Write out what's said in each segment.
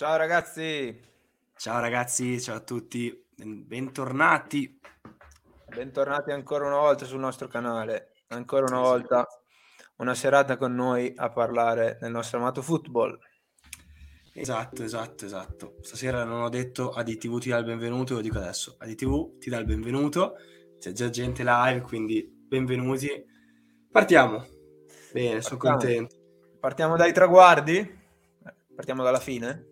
Ciao ragazzi. Ciao ragazzi, ciao a tutti, bentornati. Bentornati ancora una volta sul nostro canale. Ancora una volta una serata con noi a parlare del nostro amato football. Esatto, esatto, esatto. Stasera non ho detto ADTV ti dà il benvenuto, lo dico adesso. ADTV ti dà il benvenuto, c'è già gente live, quindi benvenuti. Partiamo. Bene, sono contento. Partiamo dai traguardi? Partiamo dalla fine?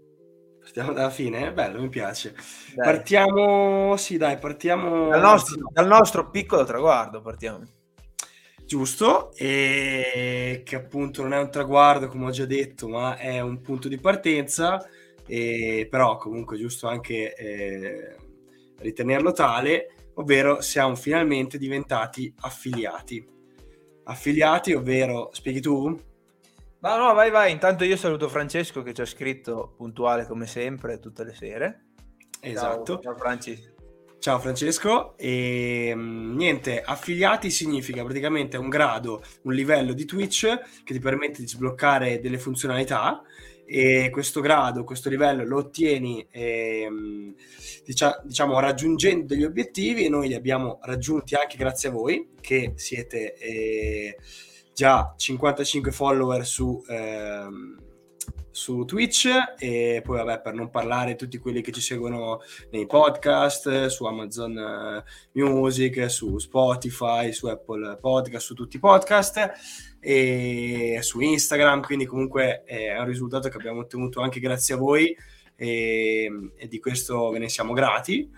Partiamo dalla fine? Bello, mi piace. Dai. Partiamo, sì dai, partiamo... Dal nostro, dal nostro piccolo traguardo partiamo. Giusto, e che appunto non è un traguardo, come ho già detto, ma è un punto di partenza, e però comunque è giusto anche eh, ritenerlo tale, ovvero siamo finalmente diventati affiliati. Affiliati, ovvero, spieghi tu? Ma no, vai, vai. Intanto io saluto Francesco che ci ha scritto puntuale come sempre tutte le sere. Esatto. Ciao, ciao Franci. Ciao Francesco, e mm, niente, affiliati significa praticamente un grado, un livello di Twitch che ti permette di sbloccare delle funzionalità e questo grado, questo livello lo ottieni eh, diciamo raggiungendo degli obiettivi e noi li abbiamo raggiunti anche grazie a voi che siete eh, già 55 follower su, ehm, su Twitch e poi vabbè per non parlare di tutti quelli che ci seguono nei podcast, su Amazon eh, Music, su Spotify, su Apple Podcast, su tutti i podcast e su Instagram, quindi comunque è un risultato che abbiamo ottenuto anche grazie a voi e, e di questo ve ne siamo grati.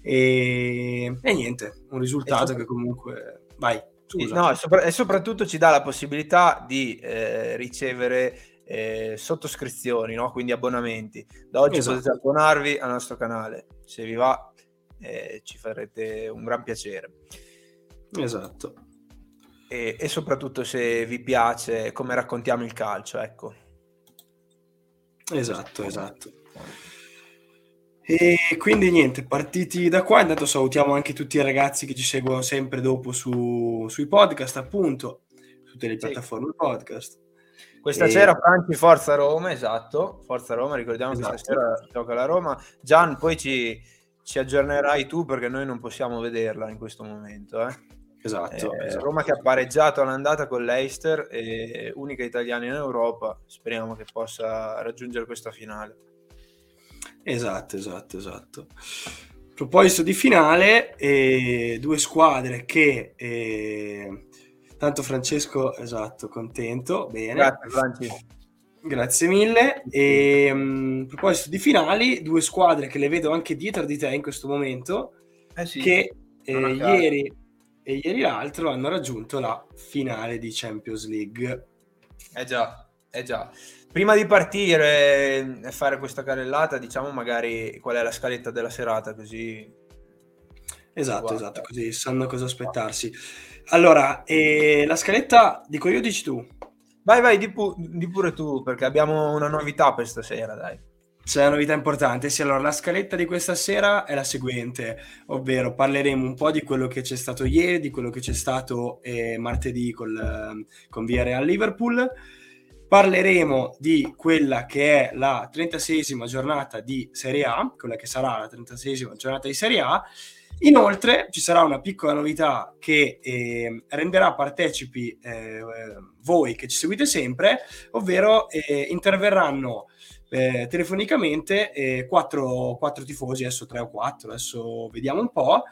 E, e niente, un risultato che comunque vai. Scusa. No, e, sopra- e, soprattutto ci dà la possibilità di eh, ricevere eh, sottoscrizioni, no? quindi abbonamenti. Da oggi esatto. potete abbonarvi al nostro canale, se vi va eh, ci farete un gran piacere. Esatto. E, e, soprattutto se vi piace come raccontiamo il calcio, ecco. Esatto, esatto. E quindi niente, partiti da qua, intanto salutiamo anche tutti i ragazzi che ci seguono sempre dopo su, sui podcast, appunto, tutte le piattaforme sì. podcast. Questa e... sera Franci Forza Roma, esatto, Forza Roma, ricordiamo esatto. che stasera gioca la Roma. Gian, poi ci, ci, aggiornerai tu perché noi non possiamo vederla in questo momento. Eh? Esatto, eh, esatto, Roma che ha pareggiato all'andata con l'Eister, unica italiana in Europa, speriamo che possa raggiungere questa finale. Esatto, esatto, esatto. A proposito di finale, eh, due squadre che... Eh, tanto Francesco, esatto, contento, bene. Grazie, Grazie mille. E, um, a proposito di finali, due squadre che le vedo anche dietro di te in questo momento, eh sì, che eh, ieri e ieri l'altro hanno raggiunto la finale di Champions League. Eh già, eh già. Prima di partire e fare questa carrellata, diciamo magari qual è la scaletta della serata, così... Esatto, esatto, così sanno cosa aspettarsi. Allora, eh, la scaletta, dico io, dici tu? Vai, vai, di, pu- di pure tu, perché abbiamo una novità per stasera, dai. C'è una novità importante, sì, allora la scaletta di questa sera è la seguente, ovvero parleremo un po' di quello che c'è stato ieri, di quello che c'è stato eh, martedì col, con Villarreal Liverpool, Parleremo di quella che è la 36esima giornata di Serie A, quella che sarà la 36esima giornata di Serie A. Inoltre ci sarà una piccola novità che eh, renderà partecipi eh, voi che ci seguite sempre, ovvero eh, interverranno eh, telefonicamente eh, quattro, quattro, tifosi, adesso tre o quattro, adesso vediamo un po'.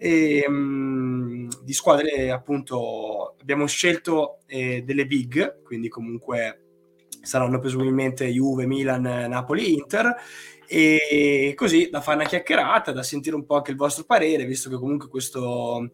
E, um, di squadre appunto abbiamo scelto eh, delle big, quindi comunque saranno presumibilmente Juve, Milan, Napoli, Inter e così da fare una chiacchierata, da sentire un po' anche il vostro parere, visto che comunque questo,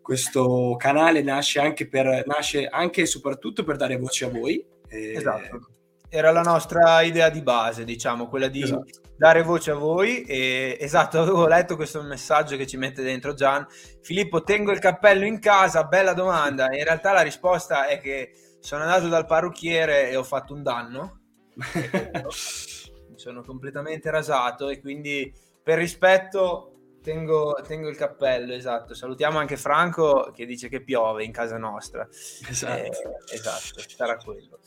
questo canale nasce anche, per, nasce anche e soprattutto per dare voce a voi. Esatto era la nostra idea di base, diciamo, quella di esatto. Dare voce a voi. E, esatto, avevo letto questo messaggio che ci mette dentro Gian. Filippo, tengo il cappello in casa, bella domanda. In realtà la risposta è che sono andato dal parrucchiere e ho fatto un danno. Mi sono completamente rasato e quindi per rispetto tengo, tengo, il cappello, esatto. Salutiamo anche Franco che dice che piove in casa nostra. Esatto, eh, esatto sarà quello.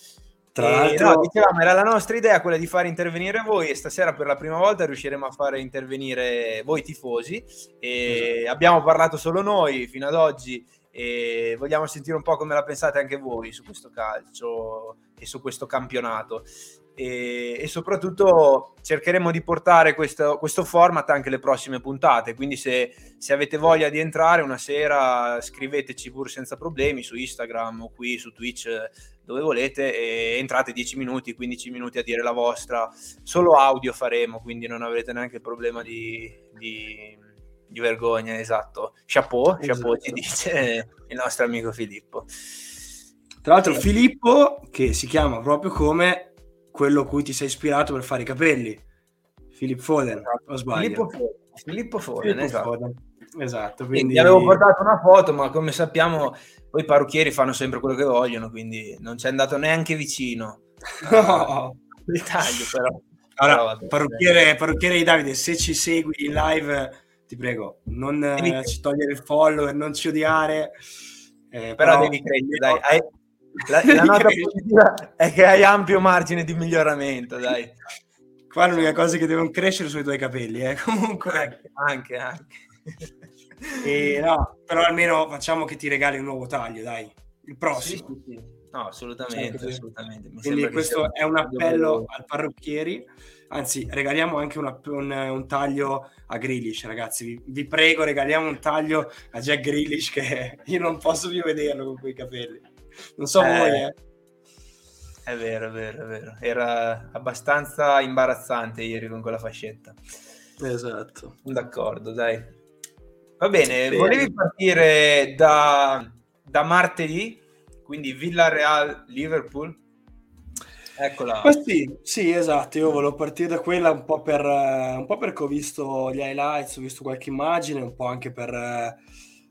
Tra l'altro, no, dicevamo, era la nostra idea quella di fare intervenire voi e stasera per la prima volta riusciremo a fare intervenire voi tifosi. E esatto. Abbiamo parlato solo noi fino ad oggi e vogliamo sentire un po' come la pensate anche voi su questo calcio e su questo campionato e, e soprattutto cercheremo di portare questo, questo, format anche le prossime puntate. Quindi se, se, avete voglia di entrare una sera scriveteci pure senza problemi su Instagram o qui su Twitch dove volete e entrate 10 minuti 15 minuti a dire la vostra. Solo audio faremo quindi non avrete neanche il problema di, di, di vergogna esatto. Chapeau, chapeau esatto. ci dice il nostro amico Filippo. Tra l'altro Filippo che si chiama proprio come quello cui ti sei ispirato per fare i capelli. Filippo Foden, esatto. o sbaglio? Filippo Foden, Filippo Foden, Filippo esatto. Foden. Esatto, quindi... Ti avevo portato una foto, ma come sappiamo poi i parrucchieri fanno sempre quello che vogliono, quindi non ci è andato neanche vicino. No. Il taglio però. Allora, però, parrucchiere, parrucchiere di Davide, se ci segui in live, ti prego, non eh, ci togliere il follow e non ci odiare. Eh, però, però, devi credere, dai. Hai, la, la nota positiva è che hai ampio margine di miglioramento, dai. Qua l'unica cosa che devono crescere sono i tuoi capelli, eh. Comunque... Anche, anche. E, no, però almeno facciamo che ti regali un nuovo taglio, dai. Il prossimo. Sì, sì. No, assolutamente, cioè, assolutamente. Quindi questo è un appello al parrucchieri. Anzi, regaliamo anche una, un, un, taglio a Grealish, ragazzi. Vi, vi, prego, regaliamo un taglio a Jack Grealish che io non posso più vederlo con quei capelli. Non so eh, voi, eh. È vero, è vero, è vero. Era abbastanza imbarazzante ieri con quella fascetta. Esatto. D'accordo, dai. Va bene, bene. volevi partire da, da martedì, quindi Villarreal-Liverpool? Eccola. Ma sì, sì, esatto. Io volevo partire da quella un po' per un po' perché ho visto gli highlights, ho visto qualche immagine, un po' anche per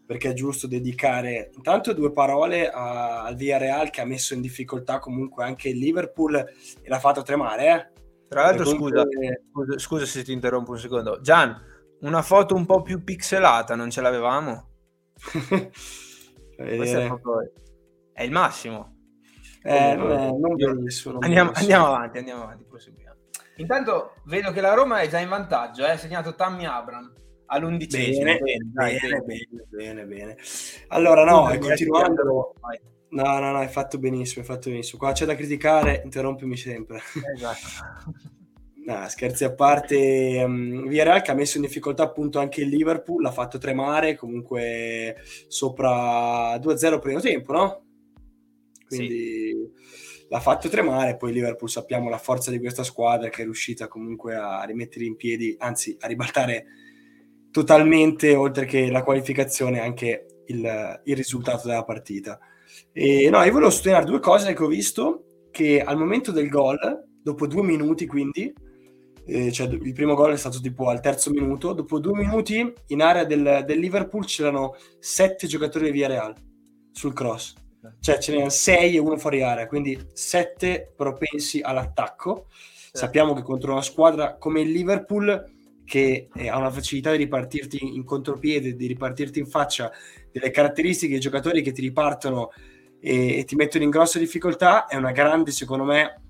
perché è giusto dedicare intanto due parole a, al Villarreal che ha messo in difficoltà comunque anche il Liverpool e l'ha fatto tremare. Eh? Tra l'altro, scusa, scusa, scusa, se ti interrompo un secondo. Gian, una foto un po' più pixelata, non ce l'avevamo? è, proprio... è, il massimo. Eh, non, è, non benissimo, andiamo, andiamo, avanti, andiamo avanti, proseguiamo. Intanto vedo che la Roma è già in vantaggio, eh? segnato Tammy Abram all'undicesimo. Bene, bene, dai, bene, bene, bene, bene, Allora, no, e continuando... No, no, no, hai fatto benissimo, hai fatto benissimo. Qua c'è da criticare, interrompimi sempre. Esatto. no, scherzi a parte, um, Villarreal che ha messo in difficoltà appunto anche il Liverpool, l'ha fatto tremare, comunque sopra 2-0 primo tempo, no? Quindi sì. l'ha fatto tremare, poi il Liverpool sappiamo la forza di questa squadra che è riuscita comunque a rimettere in piedi, anzi a ribaltare totalmente, oltre che la qualificazione, anche il, il risultato della partita. E, no, io volevo sottolineare due cose che ho visto, che al momento del gol, dopo due minuti quindi, eh, cioè il primo gol è stato tipo al terzo minuto, dopo due minuti in area del, del Liverpool c'erano sette giocatori di Via Real sul cross. Cioè ce n'erano sei e uno fuori area, quindi sette propensi all'attacco. Sappiamo che contro una squadra come il Liverpool che eh, ha una facilità di ripartirti in contropiede, di ripartirti in faccia, delle caratteristiche dei giocatori che ti ripartono e, e ti mettono in grossa difficoltà, è una grande, secondo me,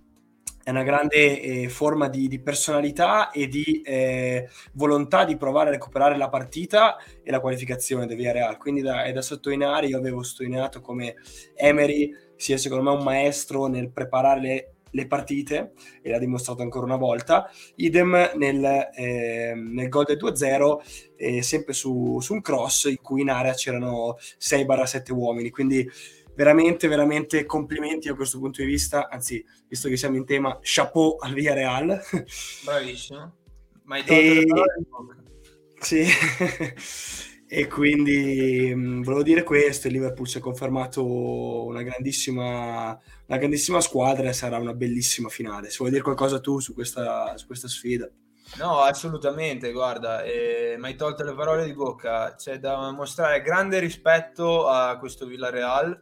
è una grande eh, forma di, di, personalità e di eh, volontà di provare a recuperare la partita e la qualificazione del Villarreal. Quindi da, è da sottolineare, io avevo sottolineato come Emery sia secondo me un maestro nel preparare le le partite e l'ha dimostrato ancora una volta. Idem nel, eh, nel gol del 2-0, eh, sempre su, su, un cross in cui in area c'erano 6-7 uomini. Quindi veramente, veramente complimenti a questo punto di vista. Anzi, visto che siamo in tema, chapeau al Villarreal. Bravissimo. Ma hai tolto e... Sì. e quindi mh, volevo dire questo, il Liverpool si è confermato una grandissima, una grandissima squadra e sarà una bellissima finale. Se vuoi dire qualcosa tu su questa, su questa sfida. No, assolutamente, guarda, eh, mi hai tolto le parole di bocca, c'è da mostrare grande rispetto a questo Villarreal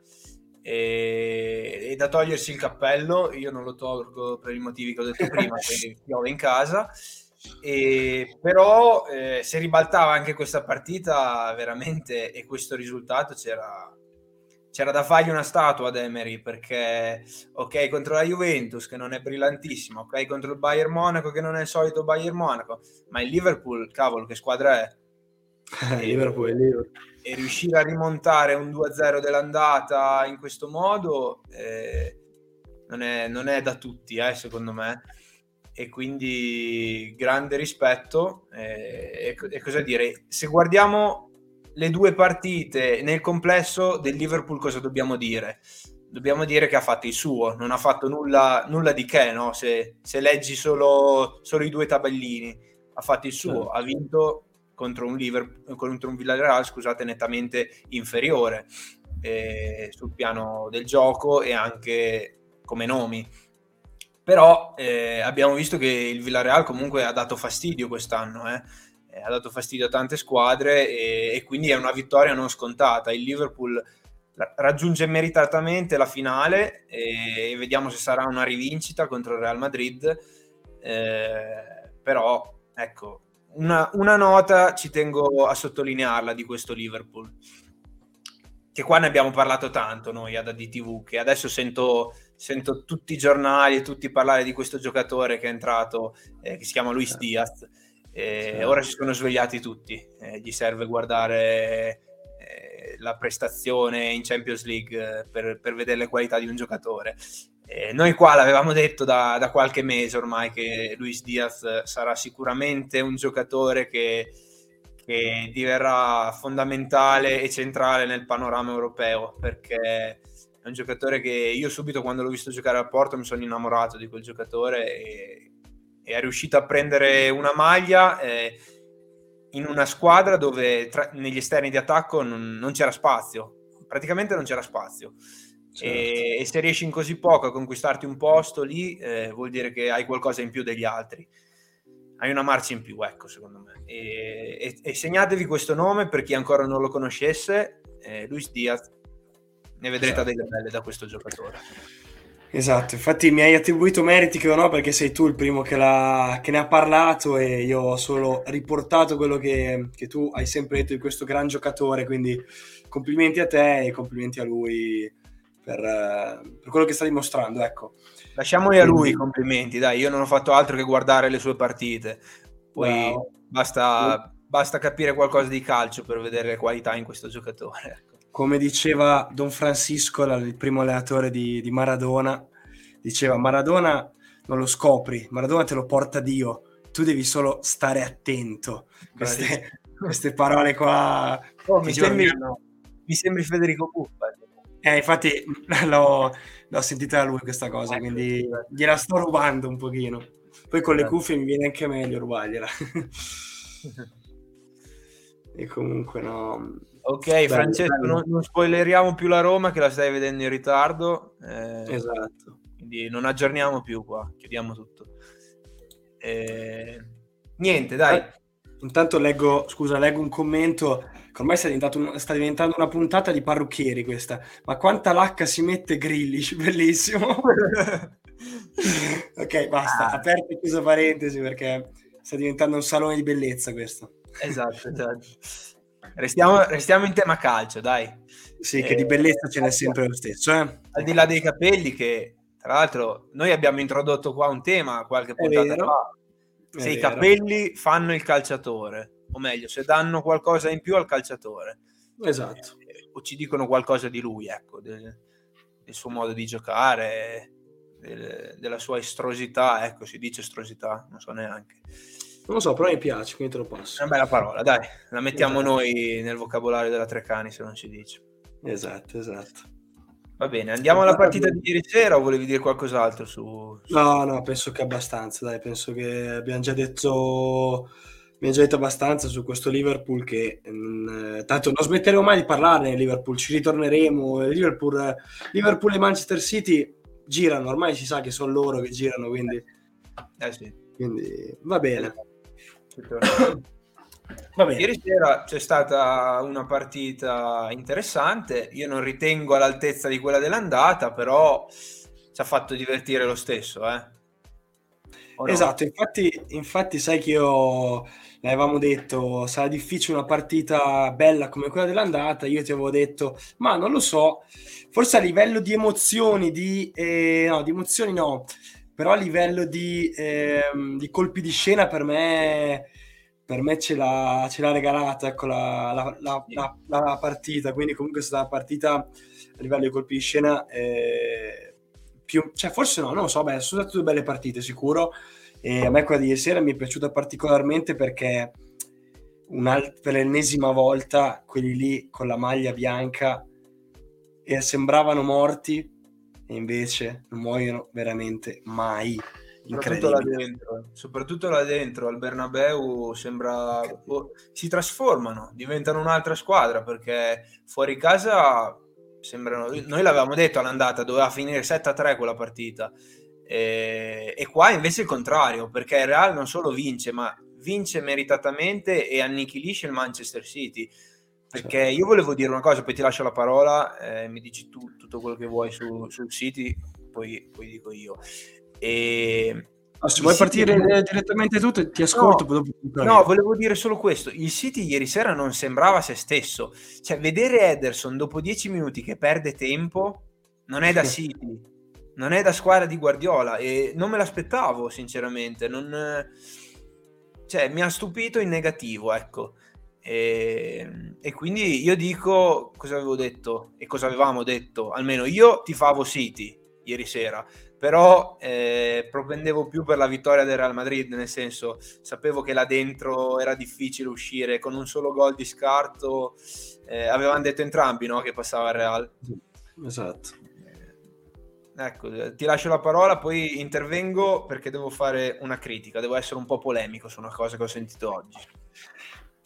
e, e da togliersi il cappello, io non lo tolgo per i motivi che ho detto prima, quindi piove in casa, e, però eh, se ribaltava anche questa partita veramente e questo risultato c'era, c'era da fargli una statua ad Emery perché ok contro la Juventus che non è brillantissima, ok contro il Bayern Monaco che non è il solito Bayern Monaco, ma il Liverpool, cavolo, che squadra è? e, Liverpool, Liverpool. e riuscire a rimontare un 2-0 dell'andata in questo modo eh, non, è, non, è, da tutti, eh, secondo me. E quindi grande rispetto. Eh, e, e cosa dire? Se guardiamo le due partite nel complesso del Liverpool cosa dobbiamo dire? Dobbiamo dire che ha fatto il suo, non ha fatto nulla, nulla di che, no? se, se, leggi solo, solo, i due tabellini, ha fatto il suo, certo. ha vinto contro un, Liverpool, contro un Villarreal scusate, nettamente inferiore eh, sul piano del gioco e anche come nomi. Però eh, abbiamo visto che il Villarreal comunque ha dato fastidio quest'anno, eh eh, ha dato fastidio a tante squadre e, e, quindi è una vittoria non scontata. Il Liverpool raggiunge meritatamente la finale e, e vediamo se sarà una rivincita contro il Real Madrid. Eh, però, ecco, una, una, nota ci tengo a sottolinearla di questo Liverpool. Che qua ne abbiamo parlato tanto noi ad ADTV, che adesso sento, sento tutti i giornali e tutti parlare di questo giocatore che è entrato, eh, che si chiama Luis certo. Diaz e ora si sono svegliati tutti, eh, gli serve guardare eh, la prestazione in Champions League eh, per, per, vedere le qualità di un giocatore. Eh, noi qua l'avevamo detto da, da, qualche mese ormai che Luis Diaz sarà sicuramente un giocatore che, che diverrà fondamentale e centrale nel panorama europeo perché è un giocatore che io subito quando l'ho visto giocare a Porto mi sono innamorato di quel giocatore e è riuscito a prendere una maglia eh, in una squadra dove tra, negli esterni di attacco non, non, c'era spazio, praticamente non c'era spazio. Certo. E, e, se riesci in così poco a conquistarti un posto lì, eh, vuol dire che hai qualcosa in più degli altri. Hai una marcia in più, ecco, secondo me. E, e, e segnatevi questo nome per chi ancora non lo conoscesse, eh, Luis Diaz. Ne vedrete esatto. delle belle da questo giocatore. Esatto, infatti mi hai attribuito meriti che non ho perché sei tu il primo che, che ne ha parlato e io ho solo riportato quello che, che, tu hai sempre detto di questo gran giocatore, quindi complimenti a te e complimenti a lui per, per quello che sta dimostrando. Ecco. Lasciamoli a lui i complimenti, dai, io non ho fatto altro che guardare le sue partite, poi wow. basta, basta capire qualcosa di calcio per vedere le qualità in questo giocatore. Come diceva Don Francisco, il primo allenatore di, di, Maradona, diceva Maradona non lo scopri, Maradona te lo porta Dio, tu devi solo stare attento. Queste, queste parole qua... Oh, mi, sembri, mi, sembri, Federico Buffa. Eh, infatti l'ho, l'ho, sentita da lui questa cosa, ecco, quindi gliela sto rubando un pochino. Poi con le cuffie mi viene anche meglio rubargliela. e comunque no Ok, bello, Francesco, bello. Non, non, spoileriamo più la Roma che la stai vedendo in ritardo. Eh, esatto. Quindi non aggiorniamo più qua, chiudiamo tutto. Eh, niente, dai. Eh, intanto leggo, scusa, leggo un commento ormai sta, un, sta, diventando una puntata di parrucchieri questa. Ma quanta lacca si mette Grillish, bellissimo. ok, basta, ah. aperto e chiuso parentesi perché sta diventando un salone di bellezza questo. Esatto, esatto. Restiamo, restiamo, in tema calcio, dai. Sì, che di bellezza ce n'è sempre lo stesso. Eh? Al di là dei capelli, che tra l'altro noi abbiamo introdotto qua un tema qualche puntata fa. Se i capelli fanno il calciatore, o meglio, se danno qualcosa in più al calciatore. Esatto. Eh, o ci dicono qualcosa di lui, ecco, del, del suo modo di giocare, del, della sua estrosità, ecco, si dice estrosità, non so neanche. Non lo so, però mi piace, quindi te lo passo. È una bella parola, dai, la mettiamo esatto. noi nel vocabolario della Trecani se non ci dice. Esatto, esatto. Va bene, andiamo alla partita di ieri sera o volevi dire qualcos'altro su, su... No, no, penso che abbastanza, dai, penso che abbiamo già detto abbiamo già detto abbastanza su questo Liverpool che mh, mm, tanto non smetteremo mai di parlarne di Liverpool, ci ritorneremo. Liverpool, Liverpool e Manchester City girano, ormai si sa che sono loro che girano, quindi, eh sì. quindi va bene. Ieri sera c'è stata una partita interessante, io non ritengo all'altezza di quella dell'andata, però ci ha fatto divertire lo stesso. Eh. Esatto, infatti, infatti sai che io avevamo detto sarà difficile una partita bella come quella dell'andata, io ti avevo detto ma non lo so, forse a livello di emozioni, di, eh, no, di emozioni no, però a livello di, eh, di colpi di scena per me per me ce l'ha, ce l'ha regalata ecco, la, la, la, la, partita, quindi comunque è stata una partita a livello di colpi di scena eh, più, cioè forse no, non lo so, beh, sono state due belle partite sicuro. E a me quella di ieri sera mi è piaciuta particolarmente perché per l'ennesima volta quelli lì con la maglia bianca e sembravano morti e invece non muoiono veramente mai. Soprattutto là dentro, soprattutto là dentro al Bernabeu sembra oh, si trasformano, diventano un'altra squadra perché fuori casa sembrano noi l'avevamo detto all'andata doveva finire 7-3 quella partita. E, e qua invece il contrario perché il Real non solo vince ma vince meritatamente e annichilisce il Manchester City perché certo. io volevo dire una cosa poi ti lascio la parola eh, mi dici tu tutto quello che vuoi su, sul City poi, poi dico io e No, se vuoi City... partire direttamente tutto, ti ascolto. No, no, volevo dire solo questo. Il City ieri sera non sembrava se stesso. Cioè, vedere Ederson dopo dieci minuti che perde tempo non è da City, non è da squadra di Guardiola e non me l'aspettavo, sinceramente. Non... Cioè, mi ha stupito in negativo, ecco. E, e, quindi io dico cosa avevo detto e cosa avevamo detto. Almeno io tifavo City ieri sera però eh, propendevo più per la vittoria del Real Madrid, nel senso sapevo che là dentro era difficile uscire con un solo gol di scarto, eh, avevano detto entrambi no, che passava il Real. Esatto. Eh, ecco, ti lascio la parola, poi intervengo perché devo fare una critica, devo essere un po' polemico su una cosa che ho sentito oggi.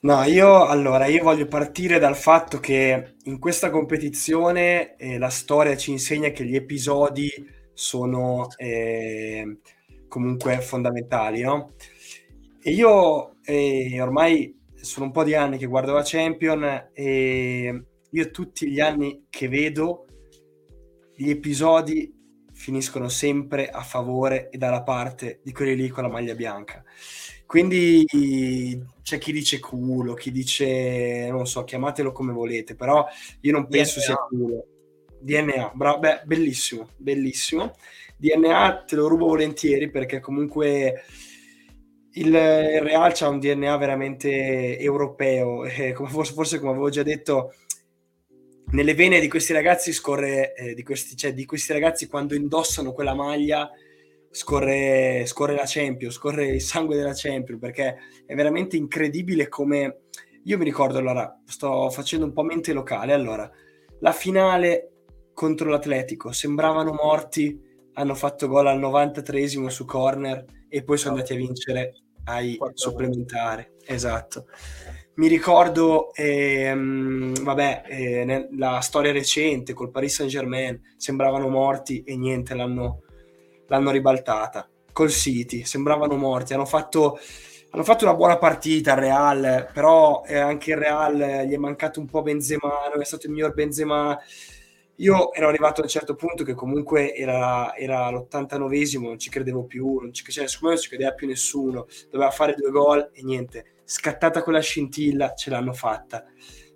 No, io allora io voglio partire dal fatto che in questa competizione eh, la storia ci insegna che gli episodi sono eh, comunque fondamentali, no? E io eh, ormai sono un po' di anni che guardo la Champion e io tutti gli anni che vedo gli episodi finiscono sempre a favore e dalla parte di quelli lì con la maglia bianca. Quindi c'è chi dice culo, chi dice non so, chiamatelo come volete, però io non penso sia culo. DNA, bravo, beh, bellissimo, bellissimo. DNA te lo rubo volentieri perché comunque il Real ha un DNA veramente europeo e come forse, forse, come avevo già detto nelle vene di questi ragazzi scorre eh, di, questi, cioè, di questi ragazzi quando indossano quella maglia scorre, scorre la Champions, scorre il sangue della Champions perché è veramente incredibile come io mi ricordo allora sto facendo un po' mente locale allora la finale contro l'Atletico, sembravano morti, hanno fatto gol al 93esimo su corner e poi sono andati a vincere ai supplementari. Esatto. Mi ricordo, ehm, vabbè, eh, la storia recente col Paris Saint Germain, sembravano morti e niente, l'hanno, l'hanno ribaltata. Col City, sembravano morti, hanno fatto, hanno fatto una buona partita al Real, però eh, anche il Real gli è mancato un po' Benzema, non è stato il miglior Benzema io ero arrivato a un certo punto che comunque era, era l'89esimo, non ci credevo più, non ci, cioè, non ci credeva più nessuno, doveva fare due gol e niente, scattata quella scintilla, ce l'hanno fatta.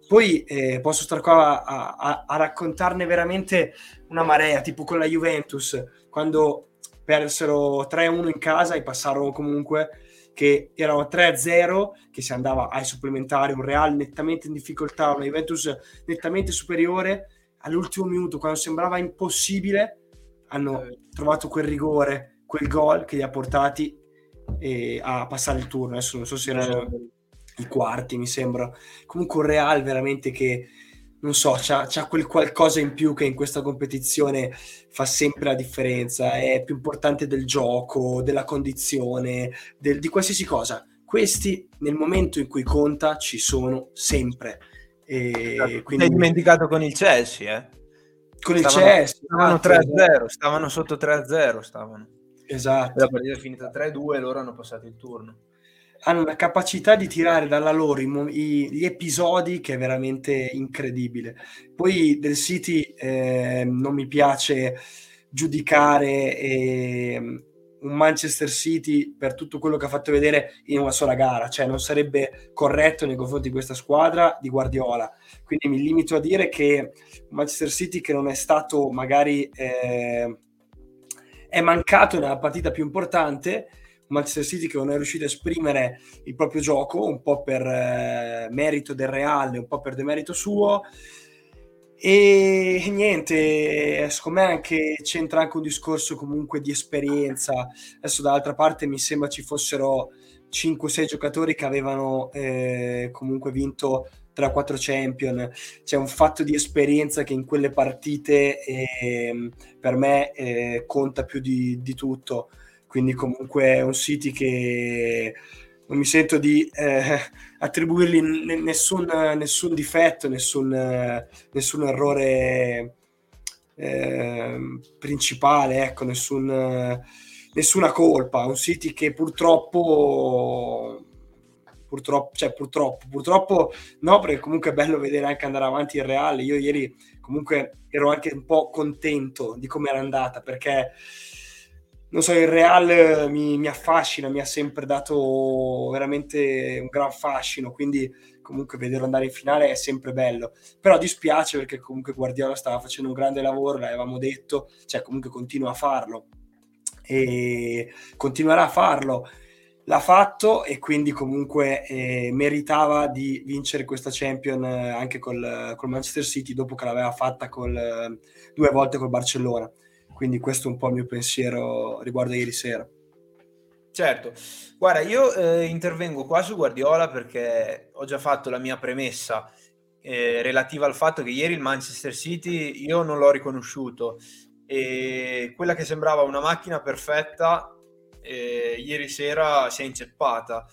Poi eh, posso stare qua a, a, a, raccontarne veramente una marea, tipo con la Juventus, quando persero 3-1 in casa e passarono comunque che erano 3-0, che si andava ai supplementari, un Real nettamente in difficoltà, una Juventus nettamente superiore, all'ultimo minuto, quando sembrava impossibile, hanno eh. trovato quel rigore, quel gol che li ha portati eh, a passare il turno. Adesso non so se erano i quarti, mi sembra. Comunque un Real veramente che, non so, c'ha, c'ha quel qualcosa in più che in questa competizione fa sempre la differenza. È più importante del gioco, della condizione, del, di qualsiasi cosa. Questi, nel momento in cui conta, ci sono sempre e esatto. quindi... Hai dimenticato con il Chelsea, eh? Con il stavano, Chelsea. Stavano 3-0, stavano sotto 3-0, stavano. Esatto. La partita è finita 3-2 e loro hanno passato il turno. Hanno una capacità di tirare dalla loro i, i, gli episodi che è veramente incredibile. Poi del City eh, non mi piace giudicare e un Manchester City per tutto quello che ha fatto vedere in una sola gara, cioè non sarebbe corretto nei confronti di questa squadra di Guardiola. Quindi mi limito a dire che un Manchester City che non è stato magari eh, è mancato nella partita più importante, Manchester City che non è riuscito a esprimere il proprio gioco, un po' per eh, merito del Real, un po' per demerito suo e niente, secondo me anche c'entra anche un discorso comunque di esperienza. Adesso dall'altra parte mi sembra ci fossero 5-6 giocatori che avevano eh, comunque vinto 3-4 champion. C'è un fatto di esperienza che in quelle partite eh, per me eh, conta più di, di tutto. Quindi comunque è un City che non mi sento di eh, attribuirgli n- nessun, nessun, difetto, nessun, nessun errore eh, principale, ecco, nessun, nessuna colpa. Un City che purtroppo purtroppo, cioè purtroppo, purtroppo no, perché comunque è bello vedere anche andare avanti il Reale. Io ieri comunque ero anche un po' contento di come era andata perché non so, il Real mi, mi, affascina, mi ha sempre dato veramente un gran fascino, quindi comunque vederlo andare in finale è sempre bello. Però dispiace perché comunque Guardiola stava facendo un grande lavoro, l'avevamo detto, cioè comunque continua a farlo e continuerà a farlo. L'ha fatto e quindi comunque eh, meritava di vincere questa Champion eh, anche col, col, Manchester City dopo che l'aveva fatta col, eh, due volte col Barcellona. Quindi questo è un po' il mio pensiero riguardo a ieri sera. Certo, guarda, io eh, intervengo qua su Guardiola perché ho già fatto la mia premessa eh, relativa al fatto che ieri il Manchester City io non l'ho riconosciuto e quella che sembrava una macchina perfetta eh, ieri sera si è inceppata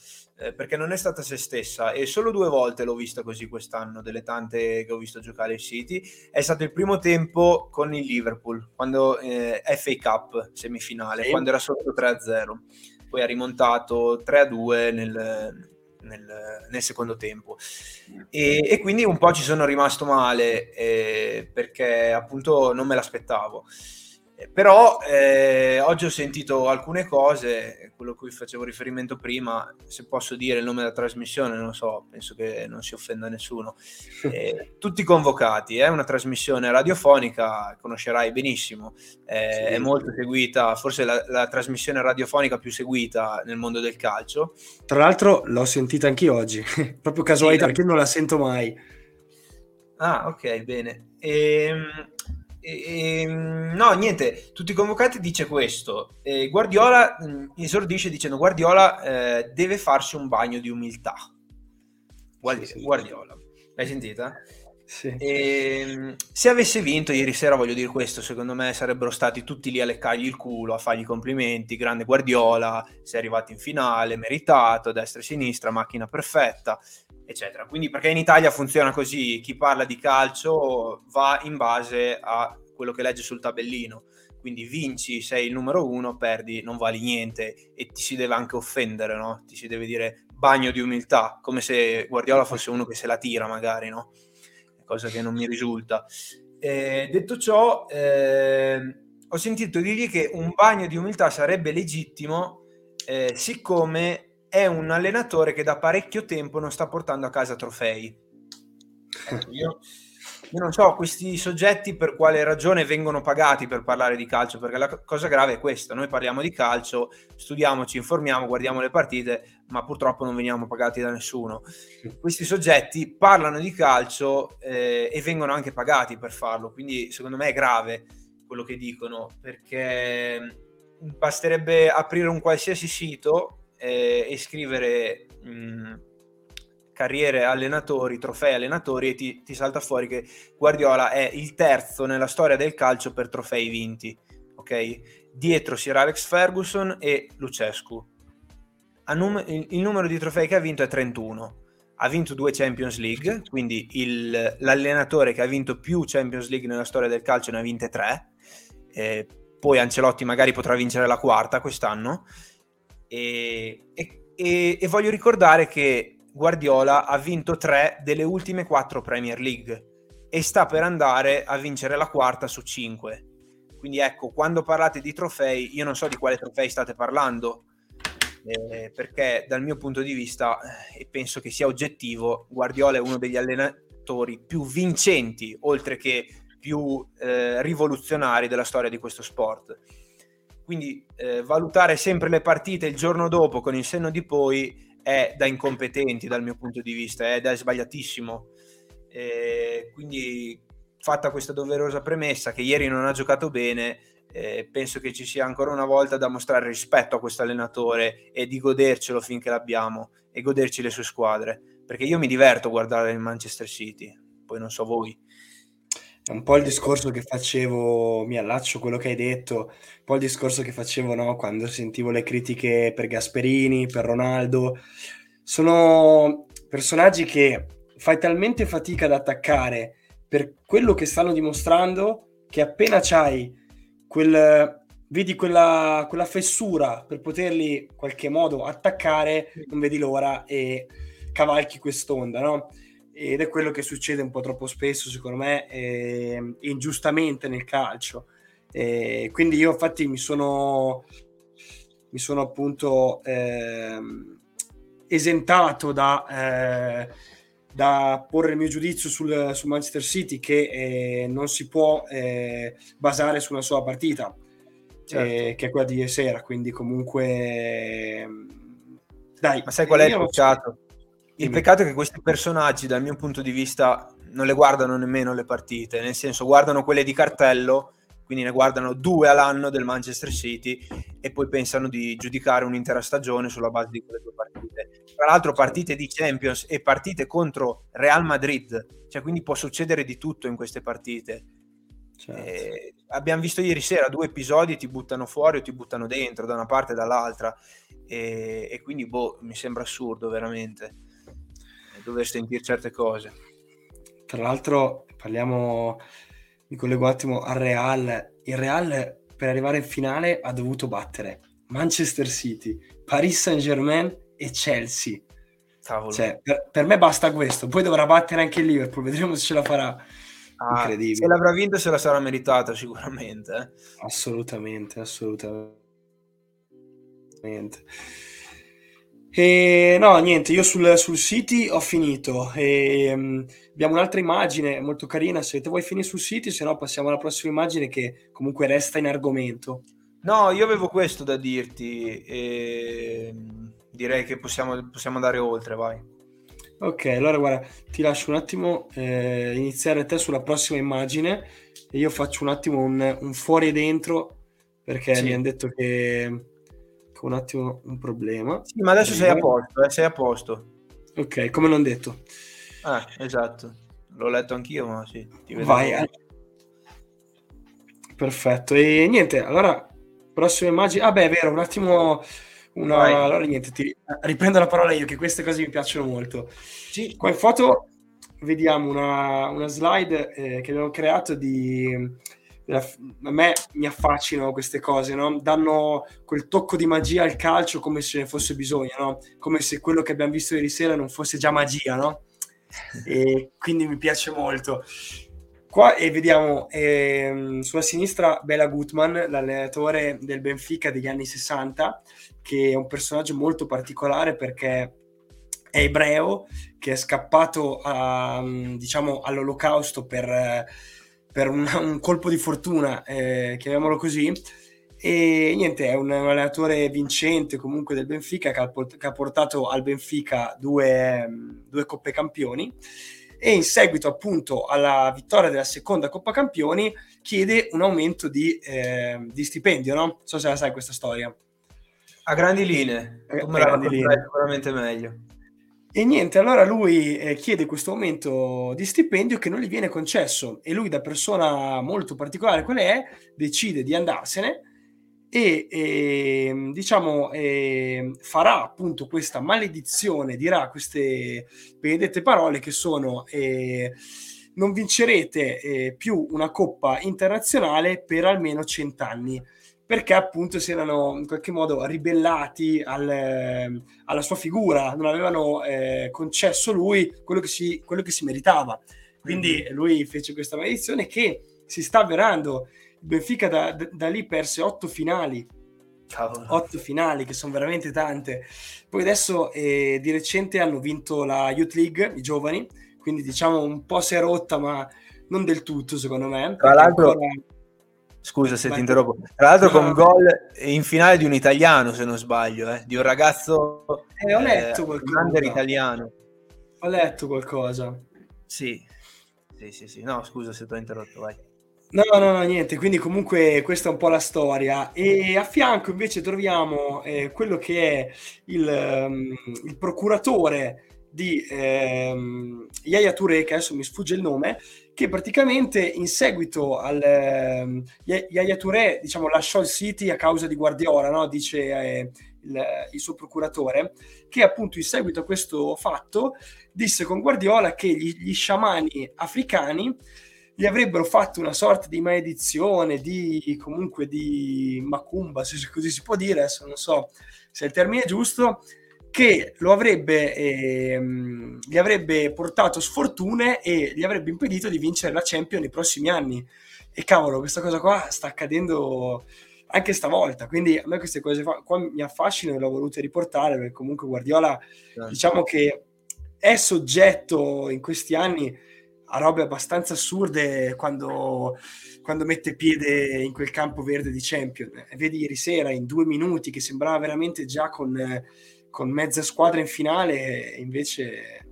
eh, perché non è stata se stessa e solo due volte l'ho vista così quest'anno, delle tante che ho visto giocare il City. È stato il primo tempo con il Liverpool, quando eh, FA Cup semifinale, sì. quando era sotto 3-0. Poi ha rimontato 3-2 nel, nel, nel, secondo tempo e, e, quindi un po' ci sono rimasto male eh, perché appunto non me l'aspettavo però eh, oggi ho sentito alcune cose, quello a cui facevo riferimento prima, se posso dire il nome della trasmissione, non lo so, penso che non si offenda nessuno. Eh, tutti convocati, è una trasmissione radiofonica, conoscerai benissimo, eh, sì. è molto seguita, forse la, la, trasmissione radiofonica più seguita nel mondo del calcio. Tra l'altro l'ho sentita anche oggi, proprio casualità, sì, perché non la sento mai. Ah, ok, bene. Ehm e, ehm, no, niente, tutti i convocati dice questo. E Guardiola mh, mm, esordisce dicendo Guardiola eh, deve farsi un bagno di umiltà. Guardi- sì, sì. Guardiola, l'hai sentita? Sì. E, ehm, se avesse vinto ieri sera, voglio dire questo, secondo me sarebbero stati tutti lì a leccargli il culo, a fargli complimenti, grande Guardiola, sei arrivato in finale, meritato, destra e sinistra, macchina perfetta eccetera. Quindi perché in Italia funziona così, chi parla di calcio va in base a quello che legge sul tabellino. Quindi vinci, sei il numero uno, perdi, non vali niente e ti si deve anche offendere, no? Ti si deve dire bagno di umiltà, come se Guardiola fosse uno che se la tira magari, no? Cosa che non mi risulta. Eh, detto ciò, eh, ho sentito dirgli che un bagno di umiltà sarebbe legittimo eh, siccome è un allenatore che da parecchio tempo non sta portando a casa trofei. Ecco, io, io, non so questi soggetti per quale ragione vengono pagati per parlare di calcio, perché la cosa grave è questa, noi parliamo di calcio, studiamo, ci informiamo, guardiamo le partite, ma purtroppo non veniamo pagati da nessuno. Questi soggetti parlano di calcio eh, e vengono anche pagati per farlo, quindi secondo me è grave quello che dicono, perché basterebbe aprire un qualsiasi sito eh, e scrivere mh, mm, carriere allenatori, trofei allenatori e ti, ti, salta fuori che Guardiola è il terzo nella storia del calcio per trofei vinti. Ok? Dietro Sir Alex Ferguson e Lucescu. Num- il, il, numero di trofei che ha vinto è 31. Ha vinto due Champions League, quindi il, l'allenatore che ha vinto più Champions League nella storia del calcio ne ha vinte tre. Eh, poi Ancelotti magari potrà vincere la quarta quest'anno. E, e, e, voglio ricordare che Guardiola ha vinto tre delle ultime quattro Premier League e sta per andare a vincere la quarta su cinque. Quindi ecco, quando parlate di trofei, io non so di quale trofei state parlando, eh, perché dal mio punto di vista, eh, e penso che sia oggettivo, Guardiola è uno degli allenatori più vincenti, oltre che più eh, rivoluzionari della storia di questo sport. Quindi eh, valutare sempre le partite il giorno dopo con il senno di poi è da incompetenti dal mio punto di vista, è da sbagliatissimo. Eh, quindi fatta questa doverosa premessa che ieri non ha giocato bene, eh, penso che ci sia ancora una volta da mostrare rispetto a questo allenatore e di godercelo finché l'abbiamo e goderci le sue squadre, perché io mi diverto a guardare il Manchester City, poi non so voi. Un po' il discorso che facevo, mi allaccio a quello che hai detto, un po' il discorso che facevo no, quando sentivo le critiche per Gasperini, per Ronaldo. Sono personaggi che fai talmente fatica ad attaccare per quello che stanno dimostrando che appena c'hai quel, vedi quella, quella fessura per poterli in qualche modo attaccare, non vedi l'ora e cavalchi quest'onda, no? Ed è quello che succede un po' troppo spesso, secondo me, eh, ingiustamente nel calcio. Eh, quindi io infatti mi sono, mi sono appunto eh, esentato da, eh, da, porre il mio giudizio sul, sul Manchester City che eh, non si può eh, basare su una sola partita, certo. che è quella di ieri sera, quindi comunque... Dai, Ma sai qual è il peccato? Il peccato è che questi personaggi, dal mio punto di vista, non le guardano nemmeno le partite, nel senso guardano quelle di cartello, quindi ne guardano due all'anno del Manchester City e poi pensano di giudicare un'intera stagione sulla base di quelle due partite. Tra l'altro partite di Champions e partite contro Real Madrid, cioè quindi può succedere di tutto in queste partite. Certo. Eh, abbiamo visto ieri sera due episodi ti buttano fuori o ti buttano dentro da una parte e dall'altra e, e quindi boh, mi sembra assurdo veramente dover sentire certe cose. Tra l'altro, parliamo, mi collego un attimo al Real. Il Real per arrivare in finale ha dovuto battere Manchester City, Paris Saint Germain e Chelsea. Cioè, per, per, me basta questo. Poi dovrà battere anche il Liverpool, vedremo se ce la farà. Ah, Incredibile. Se l'avrà vinto, se la sarà meritata sicuramente. Eh. Assolutamente, assolutamente. E, no, niente, io sul, sul City ho finito. E, um, abbiamo un'altra immagine molto carina. Se te vuoi finire sul City, se no passiamo alla prossima immagine che comunque resta in argomento. No, io avevo questo da dirti e direi che possiamo, possiamo andare oltre, vai. Ok, allora guarda, ti lascio un attimo eh, iniziare te sulla prossima immagine e io faccio un attimo un, un fuori e dentro perché sì. mi hanno detto che un attimo un problema. Sì, ma adesso sei a posto, eh, sei a posto. Ok, come non detto. Ah, esatto. L'ho letto anch'io, ma sì. Ti vedo Vai. Eh. Perfetto. E niente, allora, prossima immagine. Ah beh, è vero, un attimo... Una... Allora niente, ti riprendo la parola io, che queste cose mi piacciono molto. Sì. Qua in foto vediamo una, una slide eh, che abbiamo creato di a me mi affascinano queste cose, no? danno quel tocco di magia al calcio come se ne fosse bisogno, no? come se quello che abbiamo visto ieri sera non fosse già magia, no? e quindi mi piace molto. Qua e vediamo eh, sulla sinistra Bela Gutman, l'allenatore del Benfica degli anni 60, che è un personaggio molto particolare perché è ebreo, che è scappato a, diciamo, all'olocausto per per un, un colpo di fortuna, eh, chiamiamolo così. E niente, è un, un, allenatore vincente comunque del Benfica che ha, che ha portato al Benfica due, due, Coppe Campioni e in seguito appunto alla vittoria della seconda Coppa Campioni chiede un aumento di, eh, di stipendio, no? Non so se la sai questa storia. A grandi linee, come la linee. sicuramente meglio. E niente, allora lui eh, chiede questo aumento di stipendio che non gli viene concesso e lui da persona molto particolare qual è, decide di andarsene e, e diciamo eh, farà appunto questa maledizione, dirà queste benedette parole che sono eh, non vincerete eh, più una coppa internazionale per almeno cent'anni perché appunto si erano in qualche modo ribellati al, eh, alla sua figura, non avevano eh, concesso lui quello che, si, quello che si meritava. Quindi mm-hmm. lui fece questa maledizione che si sta avverando Benfica da, da lì perse otto finali. Cavolo. Otto finali, che sono veramente tante. Poi adesso eh, di recente hanno vinto la Youth League, i giovani, quindi diciamo un po' si è rotta, ma non del tutto, secondo me. Tra l'altro, ancora... scusa se ti interrompo, tra l'altro no. con gol in finale di un italiano, se non sbaglio, eh, di un ragazzo eh, ho letto eh, qualcosa. Italiano. Ho letto qualcosa. Sì, sì, sì, sì. No, scusa se ti ho interrotto, vai. No, no, no, niente, quindi comunque questa è un po' la storia. E a fianco invece troviamo eh, quello che è il, um, il procuratore di ehm, Yaya Touré, che adesso mi sfugge il nome, che praticamente in seguito al ehm, Yaya Touré, diciamo, lasciò il City a causa di Guardiola, no? dice eh, il, il, suo procuratore, che appunto in seguito a questo fatto disse con Guardiola che gli, gli sciamani africani gli avrebbero fatto una sorta di maledizione, di comunque di macumba, se così si può dire, adesso non so se è il termine giusto, che lo avrebbe, ehm, gli avrebbe portato sfortune e gli avrebbe impedito di vincere la Champions nei prossimi anni. E cavolo, questa cosa qua sta accadendo anche stavolta, quindi a me queste cose qua mi affascinano e l'ho voluto riportare perché comunque Guardiola certo. diciamo che è soggetto in questi anni a robe abbastanza assurde quando, quando mette piede in quel campo verde di Champions. Vedi ieri sera in due minuti che sembrava veramente già con con mezza squadra in finale, invece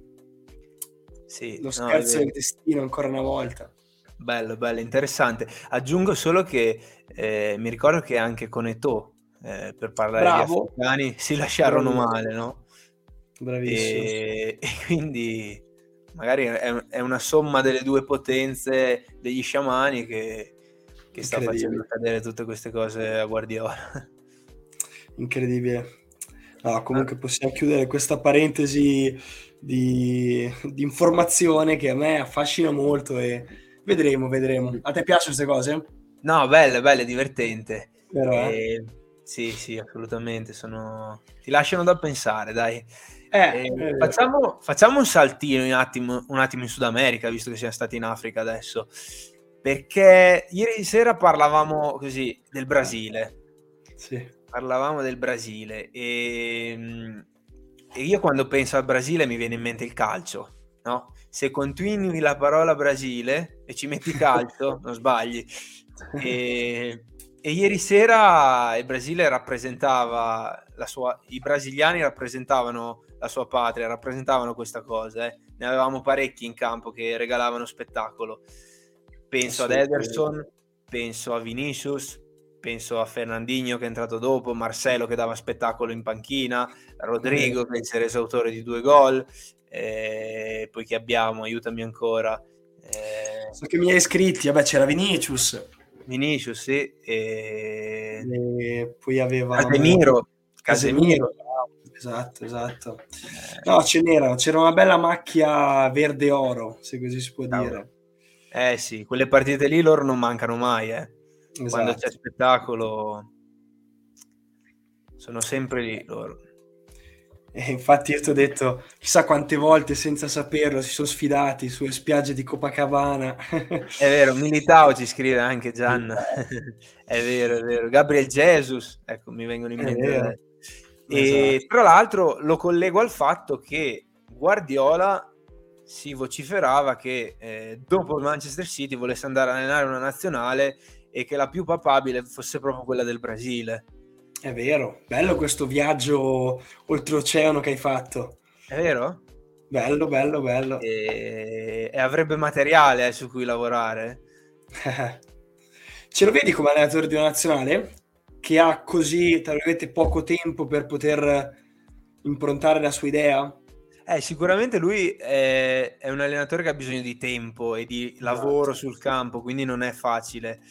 sì, lo scherzo no, del destino ancora una volta. Bello, bello, interessante. Aggiungo solo che eh, mi ricordo che anche con Eto, eh, per parlare Bravo. di africani, si lasciarono Bravo. male, no? Bravissimo. E, e quindi magari è, è, una somma delle due potenze degli sciamani che, che sta facendo cadere tutte queste cose a Guardiola. Incredibile. No, comunque possiamo chiudere questa parentesi di, di, informazione che a me affascina molto e vedremo, vedremo. A te piacciono queste cose? No, belle, belle, divertente. Però, e... Eh. Sì, sì, assolutamente. Sono... Ti lasciano da pensare, dai. Eh, eh, facciamo, facciamo, un saltino un attimo, un attimo in Sud America, visto che siamo stati in Africa adesso. Perché ieri sera parlavamo così del Brasile. Sì parlavamo del Brasile e, ehm, e, io quando penso al Brasile mi viene in mente il calcio, no? Se continui la parola Brasile e ci metti calcio, non sbagli. E, e, ieri sera il Brasile rappresentava la sua, i brasiliani rappresentavano la sua patria, rappresentavano questa cosa. Eh. Ne avevamo parecchi in campo che regalavano spettacolo. Penso ad Ederson, penso a Vinicius, penso a Fernandinho che è entrato dopo, Marcelo che dava spettacolo in panchina, Rodrigo che si è reso autore di due gol, eh, poi che abbiamo, aiutami ancora. Eh, so che mi hai iscritti, vabbè c'era Vinicius. Vinicius, sì. E... e poi aveva... Casemiro. Casemiro. Esatto, esatto. No, ce n'era, c'era una bella macchia verde-oro, se così si può dire. Eh sì, quelle partite lì loro non mancano mai, eh esatto. quando c'è spettacolo sono sempre lì loro. E infatti io ti ho detto, chissà quante volte senza saperlo si sono sfidati sulle spiagge di Copacabana. è vero, Militao ci scrive anche Gian. è vero, è vero. Gabriel Jesus, ecco, mi vengono in mente. E esatto. tra l'altro lo collego al fatto che Guardiola si vociferava che eh, dopo il Manchester City volesse andare a allenare una nazionale e che la più papabile fosse proprio quella del Brasile. È vero, bello questo viaggio oltreoceano che hai fatto. È vero? Bello, bello, bello. E, e avrebbe materiale eh, su cui lavorare. Ce lo vedi come allenatore di una nazionale? Che ha così, tra virgolette, poco tempo per poter improntare la sua idea? Eh, sicuramente lui è, è, un allenatore che ha bisogno di tempo e di lavoro esatto. sul campo, quindi non è facile.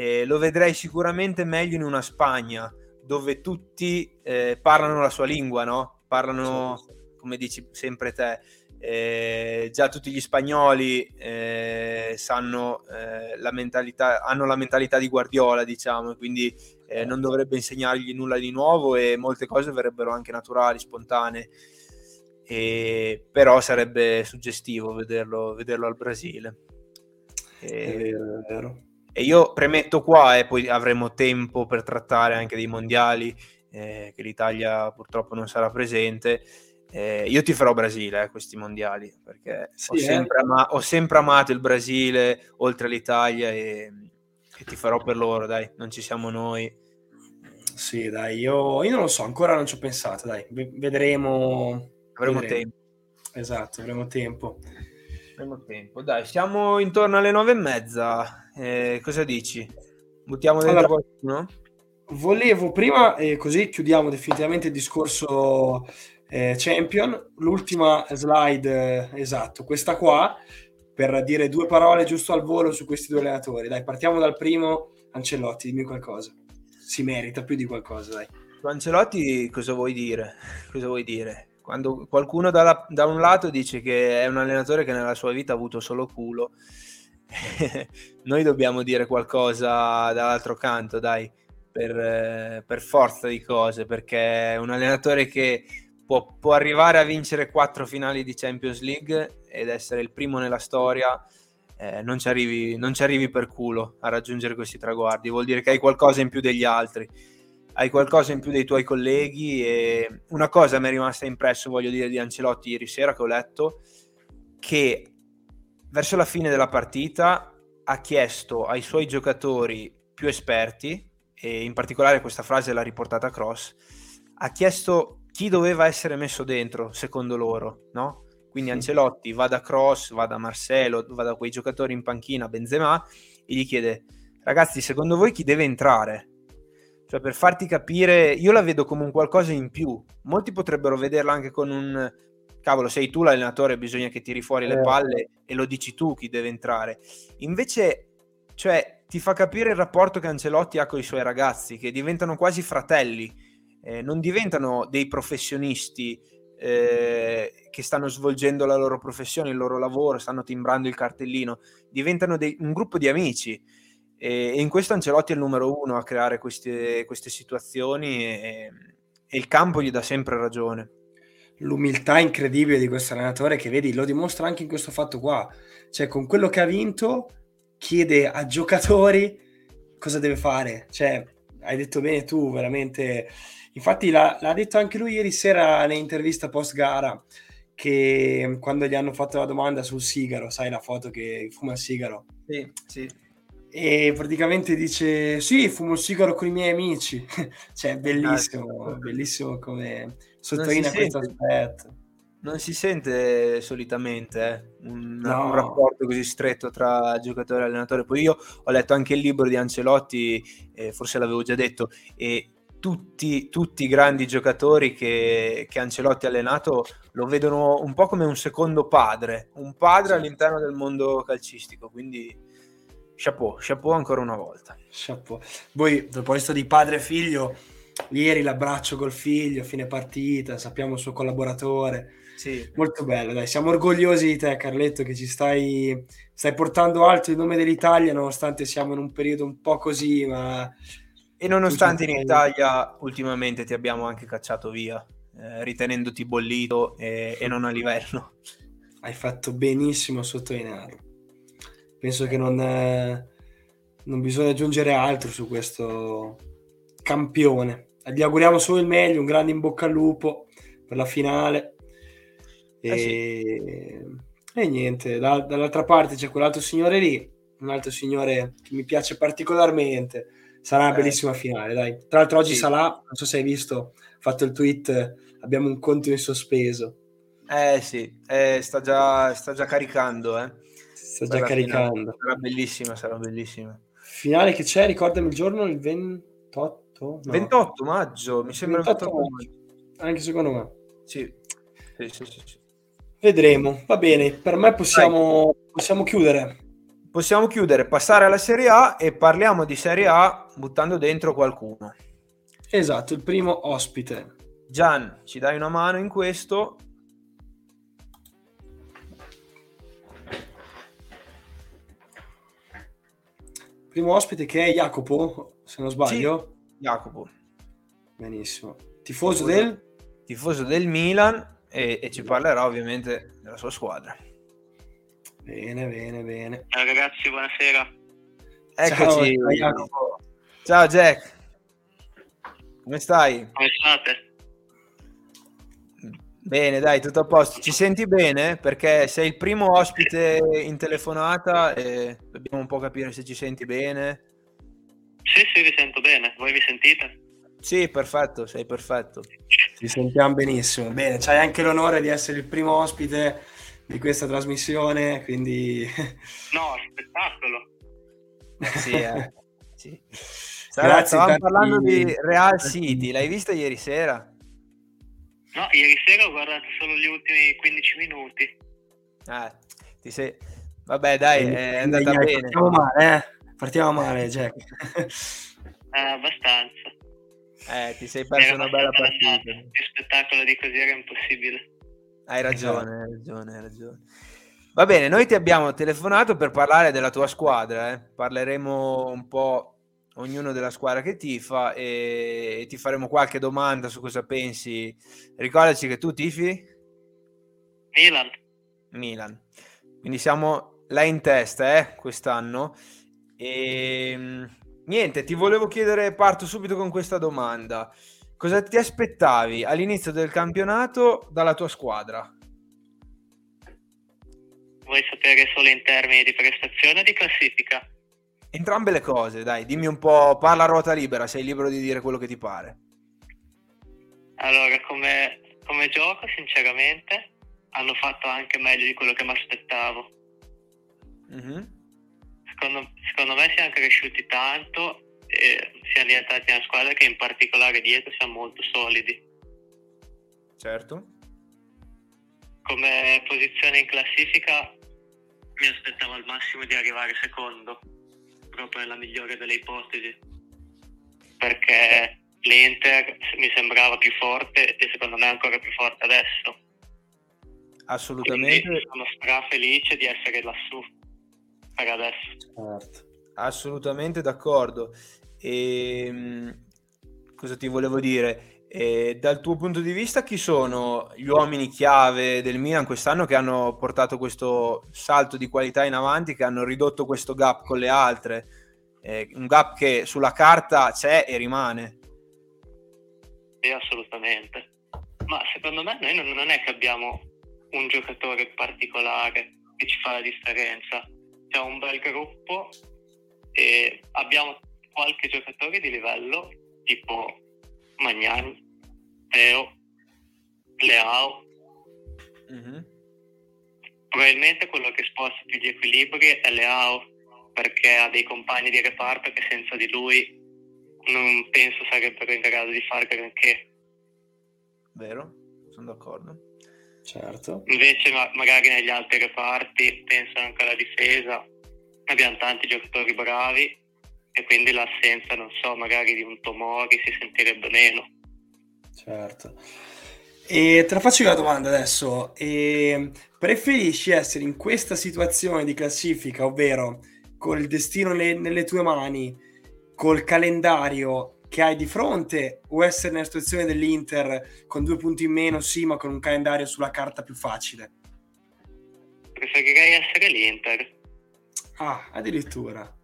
Eh, lo vedrei sicuramente meglio in una Spagna dove tutti eh, parlano la sua lingua, no? Parlano, come dici sempre te, eh, già tutti gli spagnoli eh, sanno eh, la mentalità, hanno la mentalità di Guardiola, diciamo, quindi eh, non dovrebbe insegnargli nulla di nuovo e molte cose verrebbero anche naturali, spontanee. E, però sarebbe suggestivo vederlo, vederlo al Brasile. E, è vero, è vero E io premetto qua e poi avremo tempo per trattare anche dei mondiali eh, che l'Italia purtroppo non sarà presente. Eh, io ti farò Brasile eh, questi mondiali perché sì, ho, eh. sempre ama- ho, sempre amato il Brasile oltre all'Italia e, e ti farò per loro, dai, non ci siamo noi. Sì, dai, io, io non lo so, ancora non ci ho pensato, dai, vedremo. Avremo vedremo. tempo. Esatto, avremo tempo. Avremo tempo, dai, siamo intorno alle nove e mezza. Eh, cosa dici? Buttiamo dentro allora, qualcuno? Volevo prima, eh, così chiudiamo definitivamente il discorso eh, Champion, l'ultima slide, eh, esatto, questa qua, per dire due parole giusto al volo su questi due allenatori. Dai, partiamo dal primo, Ancelotti, dimmi qualcosa si merita più di qualcosa, dai. Ancelotti cosa vuoi dire? Cosa vuoi dire? Quando qualcuno da, da un lato dice che è un allenatore che nella sua vita ha avuto solo culo, noi dobbiamo dire qualcosa dall'altro canto, dai, per, per, forza di cose, perché è un allenatore che può, può, arrivare a vincere quattro finali di Champions League ed essere il primo nella storia eh, non, ci arrivi, non ci arrivi per culo a raggiungere questi traguardi, vuol dire che hai qualcosa in più degli altri, hai qualcosa in più dei tuoi colleghi e una cosa mi è rimasta impresso, voglio dire, di Ancelotti ieri sera che ho letto, che verso la fine della partita ha chiesto ai suoi giocatori più esperti, e in particolare questa frase l'ha riportata Cross, ha chiesto chi doveva essere messo dentro, secondo loro, no? Quindi Ancelotti va da Cross, va da Marcelo, va da quei giocatori in panchina, Benzema, e gli chiede, ragazzi, secondo voi chi deve entrare? Cioè, per farti capire, io la vedo come un qualcosa in più. Molti potrebbero vederla anche con un, cavolo, sei tu l'allenatore, bisogna che tiri fuori eh. le palle e lo dici tu chi deve entrare. Invece, cioè, ti fa capire il rapporto che Ancelotti ha con i suoi ragazzi, che diventano quasi fratelli, eh, non diventano dei professionisti eh, che stanno svolgendo la loro professione, il loro lavoro, stanno timbrando il cartellino, diventano dei, un gruppo di amici. E, e, in questo Ancelotti è il numero uno a creare queste, queste situazioni e, e il campo gli dà sempre ragione l'umiltà incredibile di questo allenatore che vedi lo dimostra anche in questo fatto qua cioè con quello che ha vinto chiede a giocatori cosa deve fare cioè hai detto bene tu veramente Infatti l'ha, l'ha detto anche lui ieri sera nell'intervista post gara che quando gli hanno fatto la domanda sul sigaro, sai la foto che fuma il sigaro? Sì, sì. E praticamente dice: Sì, fumo il sigaro con i miei amici. cioè, bellissimo, ah, bellissimo come sottolinea questo aspetto. Non si sente solitamente eh, un, no. un, rapporto così stretto tra giocatore e allenatore. Poi io ho letto anche il libro di Ancelotti, eh, forse l'avevo già detto, e tutti, tutti i grandi giocatori che, che, Ancelotti ha allenato lo vedono un po' come un secondo padre, un padre all'interno del mondo calcistico, quindi chapeau, chapeau ancora una volta. Chapeau. Poi, a proposito di padre e figlio, ieri l'abbraccio col figlio fine partita, sappiamo il suo collaboratore. Sì. Molto bello, dai, siamo orgogliosi di te Carletto che ci stai, stai portando alto il nome dell'Italia nonostante siamo in un periodo un po' così, ma e nonostante in Italia ultimamente ti abbiamo anche cacciato via, eh, ritenendoti bollito e, e, non a livello. Hai fatto benissimo a sottolinearlo. Penso che non, eh, non bisogna aggiungere altro su questo campione. Gli auguriamo solo il meglio, un grande in bocca al lupo per la finale. E, eh sì. e niente, da, dall'altra parte c'è quell'altro signore lì, un altro signore che mi piace particolarmente Sarà una eh. bellissima finale, dai. Tra l'altro oggi sì. Salah, non so se hai visto, ha fatto il tweet, abbiamo un conto in sospeso. Eh sì, eh, sta, già, sta, già, caricando, eh. Sta già caricando. Finale. Sarà bellissima, sarà bellissima. Finale che c'è, ricordami il giorno, il 28? No. 28 maggio, mi sembra 28 maggio. Anche secondo me. Sì. Sì, sì, sì, Vedremo, va bene, per me possiamo, possiamo chiudere possiamo chiudere, passare alla Serie A e parliamo di Serie A buttando dentro qualcuno. Esatto, il primo ospite. Gian, ci dai una mano in questo? Primo ospite che è Jacopo, se non sbaglio. Sì, Jacopo. Benissimo. Tifoso, tifoso del? Tifoso del Milan e, e ci parlerà ovviamente della sua squadra. Bene, bene, bene. Ciao ragazzi, buonasera. Eccoci. Ciao, Ciao Jack. Come stai? Come state? Bene, dai, tutto a posto. Ci senti bene? Perché sei il primo ospite in telefonata e dobbiamo un po' capire se ci senti bene. Sì, sì, vi sento bene. Voi mi sentite? Sì, perfetto, sei perfetto. Ci sentiamo benissimo. Bene, c'hai anche l'onore di essere il primo ospite di questa trasmissione, quindi... No, spettacolo. sì, eh. sì. Grazie, stavamo parlando di Real City, l'hai vista ieri sera? No, ieri sera ho guardato solo gli ultimi 15 minuti. Ah, ti sei... Vabbè, dai, è andata dai, bene. Partiamo male, eh? Partiamo male, Jack. eh, abbastanza. Eh, ti sei perso una bella partita. Il spettacolo di così era impossibile. Hai ragione, hai ragione, hai ragione. Va bene, noi ti abbiamo telefonato per parlare della tua squadra, eh? parleremo un po' ognuno della squadra che tifa e, ti faremo qualche domanda su cosa pensi. Ricordaci che tu tifi? Milan. Milan. Quindi siamo là in testa eh, quest'anno. E ehm, niente, ti volevo chiedere, parto subito con questa domanda. Cosa ti aspettavi all'inizio del campionato dalla tua squadra? Vuoi sapere solo in termini di prestazione o di classifica? Entrambe le cose, dai, dimmi un po', parla a ruota libera, sei libero di dire quello che ti pare. Allora, come, come gioco, sinceramente, hanno fatto anche meglio di quello che mi aspettavo. Mm-hmm. Secondo, secondo, me siamo cresciuti tanto e siamo diventati una squadra che in particolare dietro siamo molto solidi. Certo. Come posizione in classifica mi aspettavo al massimo di arrivare secondo proprio nella migliore delle ipotesi, perché l'Inter mi sembrava più forte e secondo me è ancora più forte adesso. Assolutamente. Quindi sono stra felice di essere lassù per adesso. Certo. Assolutamente d'accordo. E, ehm, cosa ti volevo dire? E dal tuo punto di vista, chi sono gli uomini chiave del Milan quest'anno che hanno portato questo salto di qualità in avanti, che hanno ridotto questo gap con le altre? Eh, un gap che sulla carta c'è e rimane. Sì, assolutamente. Ma secondo me noi non, è che abbiamo un giocatore particolare che ci fa la differenza. C'è un bel gruppo e abbiamo qualche giocatore di livello tipo Magnani, Teo, Leao. Mm-hmm. Probabilmente quello che sposta più gli equilibri è Leao, perché ha dei compagni di reparto che senza di lui non penso sarebbero in grado di fare granché. Vero, sono d'accordo. Certo. Invece ma- magari negli altri reparti, penso anche alla difesa, abbiamo tanti giocatori bravi e quindi l'assenza, non so, magari di un Tomori si sentirebbe meno. Certo. E te la faccio io la domanda adesso. E preferisci essere in questa situazione di classifica, ovvero con il destino ne- nelle tue mani, col calendario che hai di fronte, o essere nella situazione dell'Inter con due punti in meno, sì, ma con un calendario sulla carta più facile? Preferirei essere l'Inter. Ah, addirittura.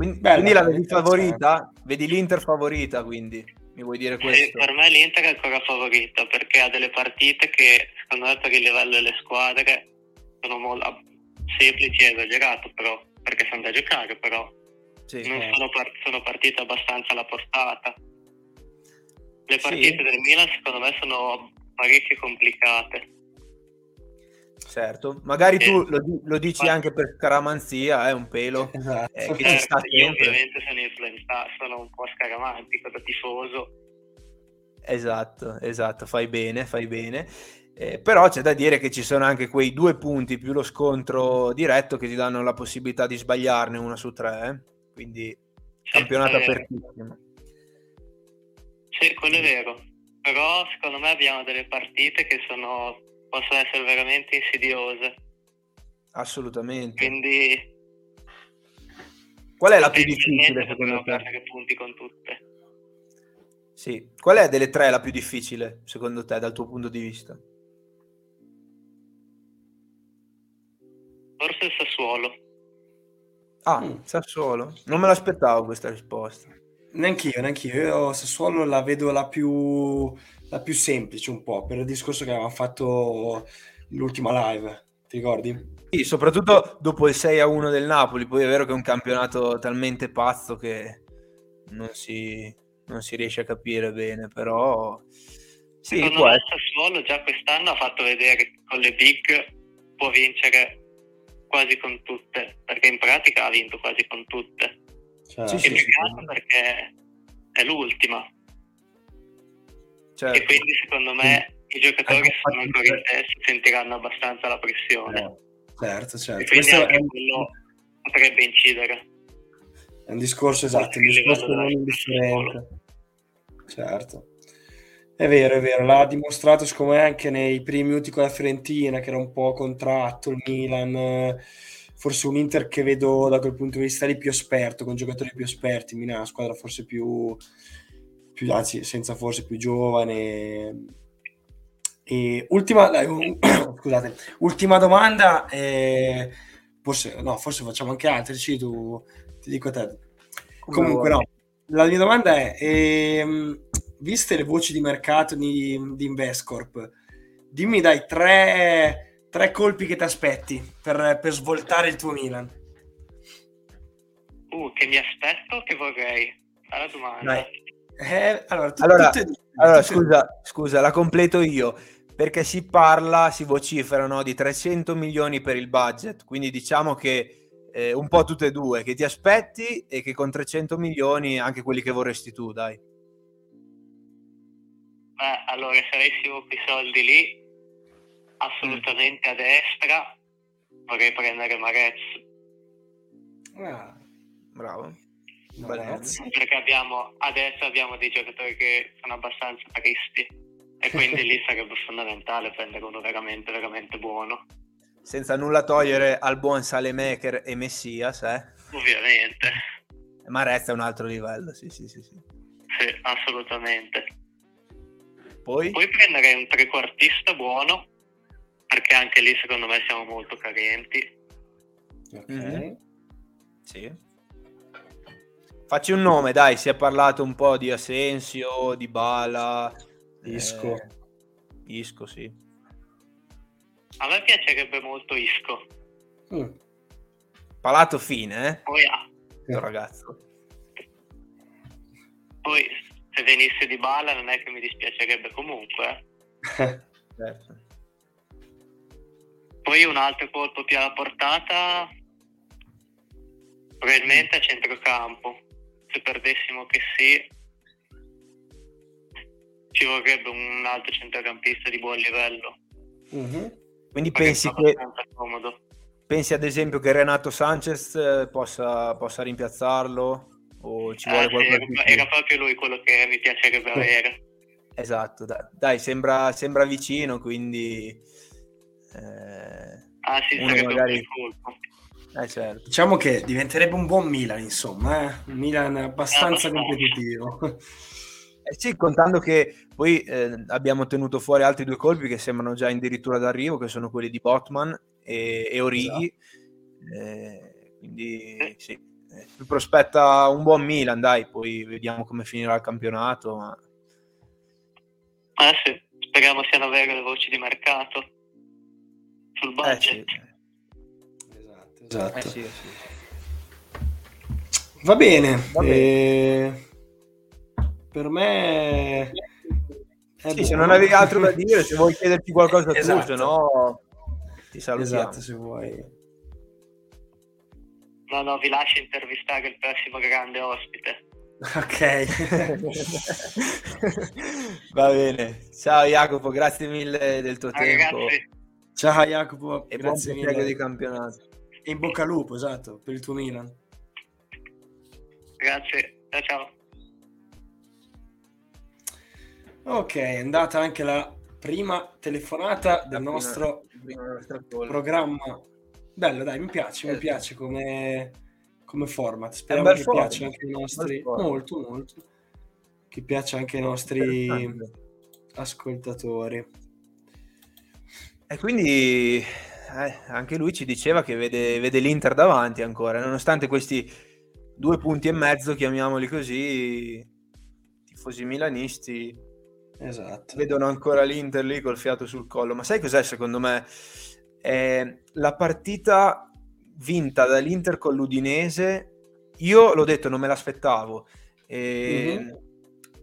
Quindi, Bella, quindi la vedi favorita? Vedi l'Inter favorita, quindi mi vuoi dire questo? Sì, per me l'Inter è ancora favorita perché ha delle partite che secondo me per il livello delle squadre sono molto semplici e esagerato, però perché sono da giocare, però sì, non eh. sono, part- sono, partite abbastanza alla portata. Le partite sì. del Milan secondo me sono parecchio complicate Certo, magari tu lo, lo dici Ma... anche per scaramanzia, è eh, un pelo, esatto. eh, che ci sta sempre. Io ovviamente sono influenzato, sono un po' scaramantico da tifoso. Esatto, esatto, fai bene, fai bene. Eh, però c'è da dire che ci sono anche quei due punti più lo scontro diretto che ti danno la possibilità di sbagliarne una su tre, eh? quindi sì, campionato apertissimo. Sì, quello è vero, però secondo me abbiamo delle partite che sono possono essere veramente insidiose. Assolutamente. Quindi... Qual è la più difficile secondo te? Che punti con tutte. Sì. Qual è delle tre la più difficile secondo te dal tuo punto di vista? Forse il Sassuolo. Ah, mm. Sassuolo. Non me l'aspettavo questa risposta. Neanch'io, neanch'io. Io Sassuolo la vedo la più, la più semplice un po', per il discorso che avevamo fatto l'ultima live. Ti ricordi? Sì, soprattutto dopo il 6 a 1 del Napoli. Poi è vero che è un campionato talmente pazzo che non si, non si riesce a capire bene, però sì, Secondo me Sassuolo già quest'anno ha fatto vedere che con le big può vincere quasi con tutte, perché in pratica ha vinto quasi con tutte. Cioè, sì, sì, sì, perché è l'ultima. Certo. E quindi secondo me i giocatori che sono ancora in testa sentiranno abbastanza la pressione. Eh, certo, certo. E quindi Questo anche è... quello potrebbe incidere. È un discorso esatto, un discorso non indifferente. Certo. È vero, è vero, l'ha dimostrato secondo me anche nei primi minuti con la Fiorentina, che era un po' contratto, il Milan, forse un Inter che vedo da quel punto di vista lì più esperto, con giocatori più esperti, Milan una squadra forse più, più anzi senza forse più giovane. E ultima, dai, scusate, ultima domanda, eh, forse, no, forse facciamo anche altre, sì, tu, ti dico a te. Comunque no, la mia domanda è... Ehm, viste le voci di mercato di, di Investcorp, dimmi dai tre, tre colpi che ti aspetti per, per, svoltare il tuo Milan. Uh, che mi aspetto, che vorrei. Alla domanda. Eh, allora, tu, allora, tutte, allora tutte... scusa, scusa, la completo io. Perché si parla, si vocifera no, di 300 milioni per il budget, quindi diciamo che eh, un po' tutte e due, che ti aspetti e che con 300 milioni anche quelli che vorresti tu, dai. Beh, allora se avessimo quei soldi lì, assolutamente a destra vorrei prendere Marez. Ah, bravo. Marez. Perché abbiamo, adesso abbiamo dei giocatori che sono abbastanza tristi e quindi lì sarebbe fondamentale prendere uno veramente, veramente buono. Senza nulla togliere al buon Salemaker e Messias, eh? Ovviamente. Marez è un altro livello, sì, sì, sì. Sì, sì assolutamente. Poi? Puoi prendere un trequartista buono, perché anche lì secondo me siamo molto carenti. Ok. Mm-hmm. Sì. Facci un nome, dai, si è parlato un po' di Asensio, di Bala, Isco. Eh, Isco, sì. A me piacerebbe molto Isco. Mm. Palato fine, eh? Poi ah. ragazzo. Poi se venisse di balla non è che mi dispiacerebbe comunque. Eh. certo. Poi un altro colpo più alla portata, probabilmente a centrocampo. Se perdessimo che sì, ci vorrebbe un altro centrocampista di buon livello. Mm-hmm. Quindi pensi che... Pensi ad esempio che Renato Sanchez eh, possa, possa rimpiazzarlo? O ci vuole eh, qualcosa sì, Era proprio lui quello che mi piacerebbe avere. Esatto, dai, dai sembra, sembra, vicino, quindi... Eh, ah sì, sarebbe magari... un eh, certo. Diciamo che diventerebbe un buon Milan, insomma, eh? un Milan abbastanza eh, competitivo. Eh sì, contando che poi eh, abbiamo tenuto fuori altri due colpi che sembrano già addirittura d'arrivo, che sono quelli di Botman e, e Orighi. Esatto. Eh, quindi sì, mi prospetta un buon Milan, dai, poi vediamo come finirà il campionato. Ma... Eh sì, speriamo siano vere le voci di mercato sul budget. Eh sì. Esatto, esatto. Eh sì, sì. Va bene. Va bene. Eh, per me... Sì, se non avevi altro da dire, se vuoi chiederti qualcosa esatto. tu, se no ti salutiamo. Esatto, se vuoi. No, no, vi lascio intervistare il prossimo grande ospite. Ok, va bene. Ciao Jacopo, grazie mille del tuo ah, tempo. Ragazzi. Ciao Jacopo, e grazie buon mille di campionato. In bocca al lupo, esatto, per il tuo Milan. Grazie, ciao ciao. Ok, è andata anche la prima telefonata del nostro programma Bello, dai, mi piace, mi piace come, come format. Speriamo che format. piaccia anche ai nostri... Molto, molto. Che piaccia anche ai nostri ascoltatori. E quindi eh, anche lui ci diceva che vede, vede, l'Inter davanti ancora, nonostante questi due punti e mezzo, chiamiamoli così, tifosi milanisti esatto. vedono ancora l'Inter lì col fiato sul collo. Ma sai cos'è secondo me? Eh, la partita vinta dall'Inter con l'Udinese, io l'ho detto, non me l'aspettavo. E, mm-hmm.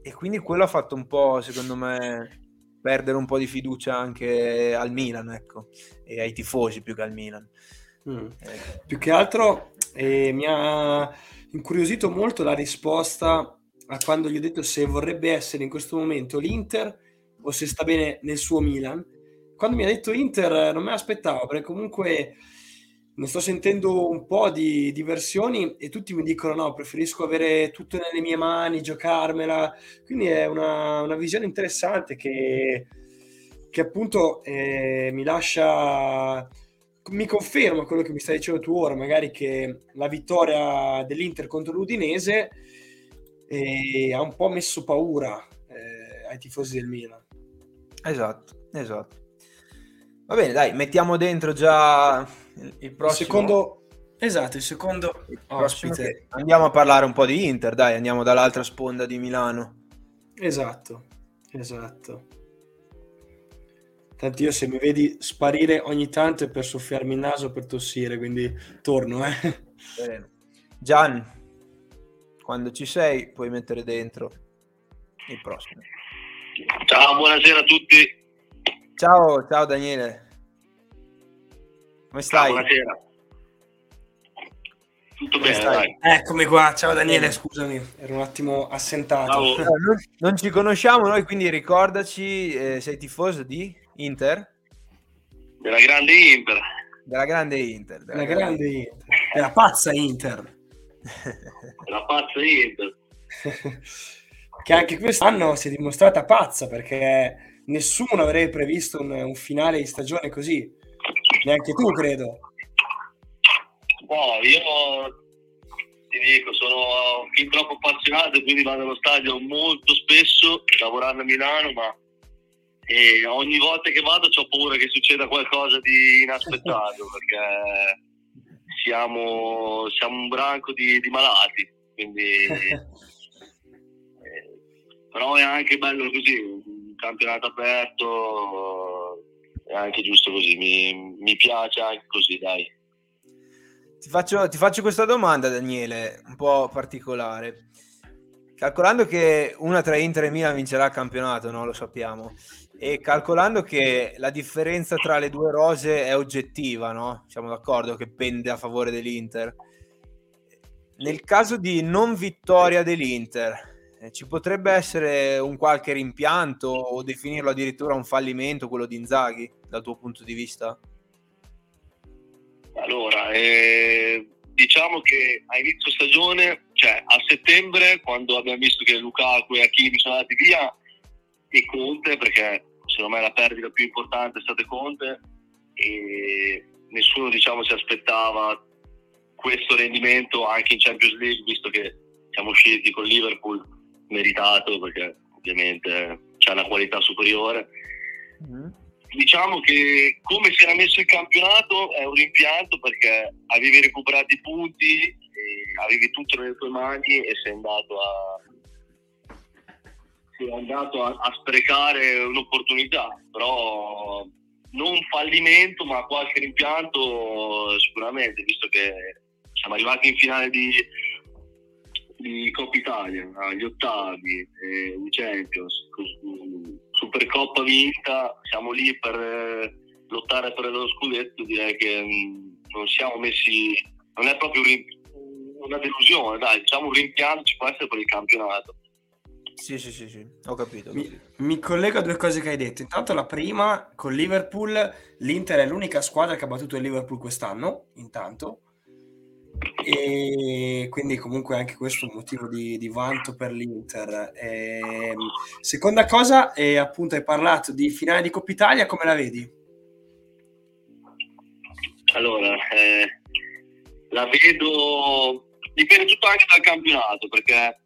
e quindi quello ha fatto un po', secondo me, perdere un po' di fiducia anche al Milan, ecco, e ai tifosi più che al Milan. Mm. Eh. Più che altro eh, mi ha incuriosito molto la risposta a quando gli ho detto se vorrebbe essere in questo momento l'Inter o se sta bene nel suo Milan. Quando mi ha detto Inter non me l'aspettavo perché comunque ne sto sentendo un po' di, di, versioni e tutti mi dicono no, preferisco avere tutto nelle mie mani, giocarmela. Quindi è una, una visione interessante che, che appunto eh, mi lascia, mi conferma quello che mi stai dicendo tu ora, magari che la vittoria dell'Inter contro l'Udinese eh, ha un po' messo paura eh, ai tifosi del Milan. Esatto, esatto. Va bene, dai, mettiamo dentro già il prossimo. Il secondo... Esatto, il secondo il ospite. Andiamo a parlare un po' di Inter, dai, andiamo dall'altra sponda di Milano. Esatto, esatto. Tanto io se mi vedi sparire ogni tanto è per soffiarmi il naso, per tossire, quindi torno, eh. Bene. Gian, quando ci sei puoi mettere dentro il prossimo. Ciao, buonasera a tutti. Ciao, ciao Daniele. Come stai? Ciao, buonasera. Tutto Come bene, stai? Eccomi qua, ciao Daniele, scusami, ero un attimo assentato. Non, non, ci conosciamo noi, quindi ricordaci, eh, sei tifoso di Inter? Della grande Inter. Della grande Inter. Della, della grande, grande Inter. Della pazza Inter. Della pazza Inter. che anche quest'anno si è dimostrata pazza perché nessuno avrebbe previsto un, un, finale di stagione così, neanche tu credo. No, io ti dico, sono fin troppo appassionato e quindi vado allo stadio molto spesso, lavorando a Milano, ma ogni volta che vado ho paura che succeda qualcosa di inaspettato perché siamo, siamo un branco di, di malati, quindi... eh, però è anche bello così, campionato aperto è anche giusto così, mi, mi piace anche così, dai. Ti faccio, ti faccio questa domanda, Daniele, un po' particolare. Calcolando che una tra Inter e Milan vincerà il campionato, no? lo sappiamo, e calcolando che la differenza tra le due rose è oggettiva, no? siamo d'accordo che pende a favore dell'Inter. Nel caso di non vittoria dell'Inter, eh, ci potrebbe essere un qualche rimpianto o definirlo addirittura un fallimento quello di Inzaghi dal tuo punto di vista? Allora, eh, diciamo che a inizio stagione, cioè a settembre, quando abbiamo visto che Lukaku e Hakimi sono andati via, e Conte, perché secondo me la perdita più importante è stata Conte, e nessuno diciamo, si aspettava questo rendimento anche in Champions League, visto che siamo usciti con Liverpool meritato perché ovviamente c'è una qualità superiore. Mm. Diciamo che come si era messo il campionato è un rimpianto perché avevi recuperato i punti, avevi tutto nelle tue mani e sei andato a, sei andato a, a sprecare un'opportunità, però non fallimento ma qualche rimpianto sicuramente, visto che siamo arrivati in finale di, di Coppa Italia, agli ottavi, eh, Champions, Supercoppa vinta, siamo lì per eh, lottare per lo scudetto, direi che mh, mm, non siamo messi, non è proprio una delusione, dai, diciamo un rimpianto ci può essere per il campionato. Sì, sì, sì, sì, ho capito. Ho capito. Mi, mi, collego a due cose che hai detto. Intanto la prima, con Liverpool, l'Inter è l'unica squadra che ha battuto il Liverpool quest'anno, intanto e quindi comunque anche questo è un motivo di, di vanto per l'Inter. E, ehm, seconda cosa, e appunto hai parlato di finale di Coppa Italia, come la vedi? Allora, eh, la vedo, dipende tutto anche dal campionato, perché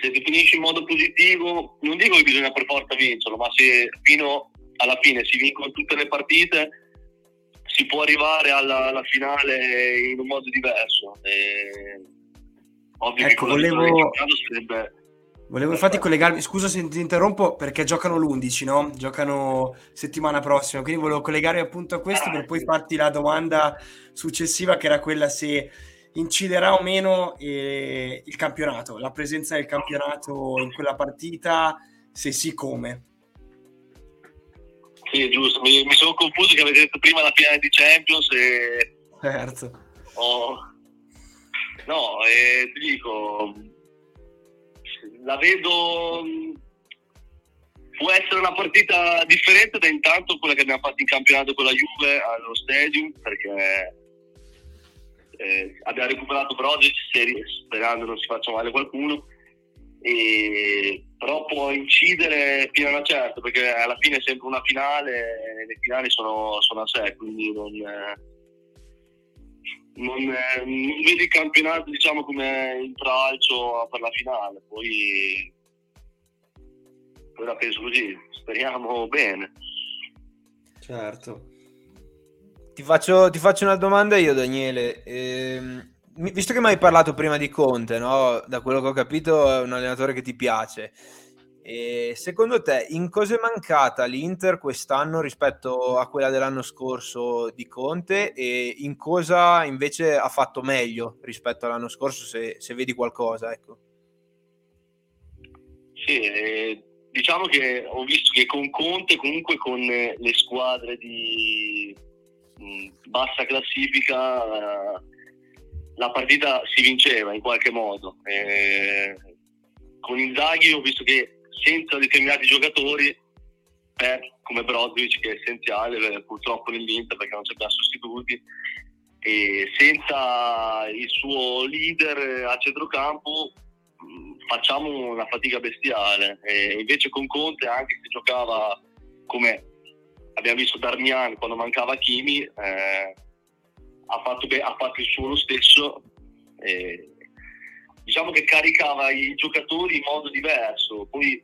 se si finisce in modo positivo, non dico che bisogna per forza vincerlo, ma se fino alla fine si vincono tutte le partite, si può arrivare alla, alla finale in un modo diverso. E... Ovvio ecco, che volevo... sarebbe Volevo infatti collegarmi, scusa se ti interrompo, perché giocano l'11, no? Giocano settimana prossima, quindi volevo collegarmi appunto a questo per poi farti la domanda successiva che era quella se inciderà o meno eh, il campionato, la presenza del campionato in quella partita, se sì come. Sì, giusto, mi, mi sono confuso che avete detto prima la finale di Champions e... Certo. Oh. No, eh, ti dico, la vedo può essere una partita differente da intanto quella che abbiamo fatto in campionato con la Juve allo Stadium perché eh, abbiamo recuperato Brozic sperando non si faccia male qualcuno e, però può incidere fino a una certa perché alla fine è sempre una finale e le finali sono, sono a sé quindi non, non, non vedo il campionato diciamo come intralcio per la finale. Poi, poi la penso così speriamo bene. Certo. Ti faccio, ti faccio una domanda io Daniele. Eh, visto che mi hai parlato prima di Conte no? da quello che ho capito è un allenatore che ti piace e secondo te in cosa è mancata l'Inter quest'anno rispetto a quella dell'anno scorso di Conte e in cosa invece ha fatto meglio rispetto all'anno scorso se, se vedi qualcosa? Ecco. Sì, eh, diciamo che ho visto che con Conte comunque con le squadre di mh, mm, bassa classifica eh, la partita si vinceva in qualche modo. Eh, con Inzaghi ho visto che senza determinati giocatori, eh, come Brozovic che è essenziale purtroppo nell'Inter perché non c'è più sostituti, e senza il suo leader a centrocampo facciamo una fatica bestiale. E invece con Conte, anche se giocava come abbiamo visto Darmian quando mancava Kimi, eh, ha, fatto ha, fatto il suo lo stesso. E diciamo che caricava i giocatori in modo diverso. Poi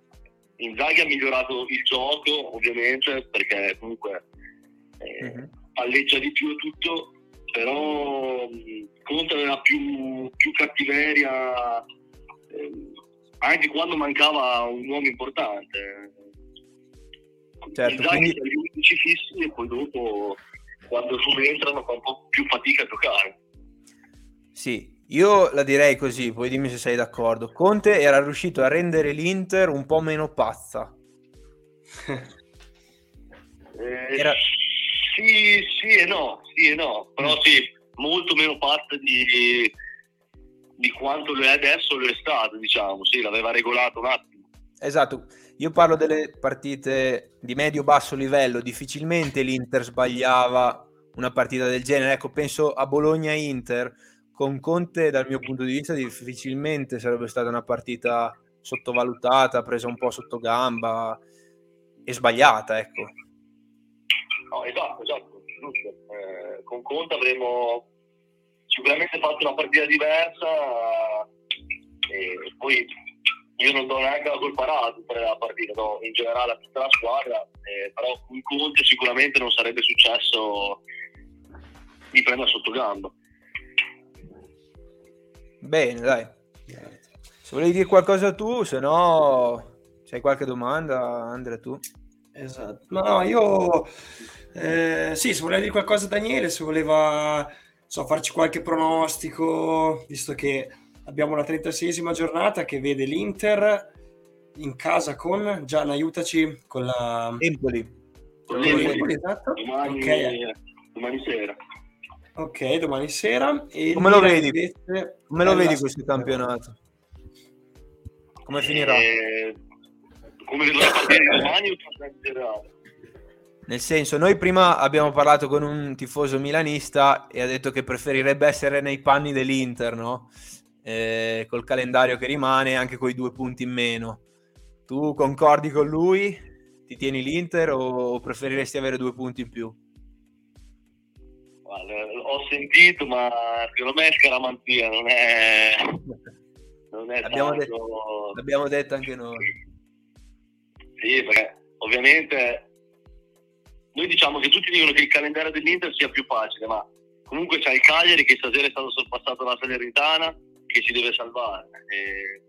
Inzaghi ha migliorato il gioco, ovviamente, perché comunque eh, uh-huh. palleggia di più e tutto, però Conte aveva più, più cattiveria eh, anche quando mancava un uomo importante. Certo, Inzaghi quindi... gli 11 fissi e poi dopo quando subentrano fa un po' più fatica a giocare. Sì, io la direi così, poi dimmi se sei d'accordo. Conte era riuscito a rendere l'Inter un po' meno pazza. eh, era... Sì, sì e no, sì e no, però sì, molto meno pazza di, di quanto lo è adesso, lo è stato, diciamo, sì, l'aveva regolato un attimo. Esatto, io parlo delle partite di medio-basso livello, difficilmente l'Inter sbagliava una partita del genere, ecco, penso a Bologna-Inter, con Conte dal mio punto di vista difficilmente sarebbe stata una partita sottovalutata, presa un po' sotto gamba e sbagliata, ecco. No, esatto, esatto, giusto. Eh, con Conte avremmo sicuramente fatto una partita diversa e poi io non do neanche la colpa a per la partita, no, in generale a tutta la squadra, eh, però con Conte sicuramente non sarebbe successo di prendere sotto gamba. Bene, dai. Se volevi dire qualcosa tu, se no, c'hai qualche domanda, Andrea, tu? Esatto. No, io... Eh, sì, se voleva dire qualcosa Daniele, se voleva so, farci qualche pronostico, visto che abbiamo la 36esima giornata che vede l'Inter in casa con Gian, aiutaci con la Empoli. Con Empoli, esatto. Domani, okay. domani sera. Ok, domani sera. E come lo vedi? Invece... Come lo vedi questo campionato? Come eh, finirà? Eh, come vedo la partita domani o generale? Nel senso, noi prima abbiamo parlato con un tifoso milanista e ha detto che preferirebbe essere nei panni dell'Inter, no? Eh, col calendario che rimane, anche con i due punti in meno. Tu concordi con lui? Ti tieni l'Inter o preferiresti avere due punti in più? ho sentito, ma secondo me è scaramanzia, non è... Non è l'abbiamo, tanto... detto, l'abbiamo detto anche noi. Sì, perché ovviamente noi diciamo che tutti dicono che il calendario dell'Inter sia più facile, ma comunque c'è il Cagliari che stasera è stato sorpassato dalla Salernitana che si deve salvare. E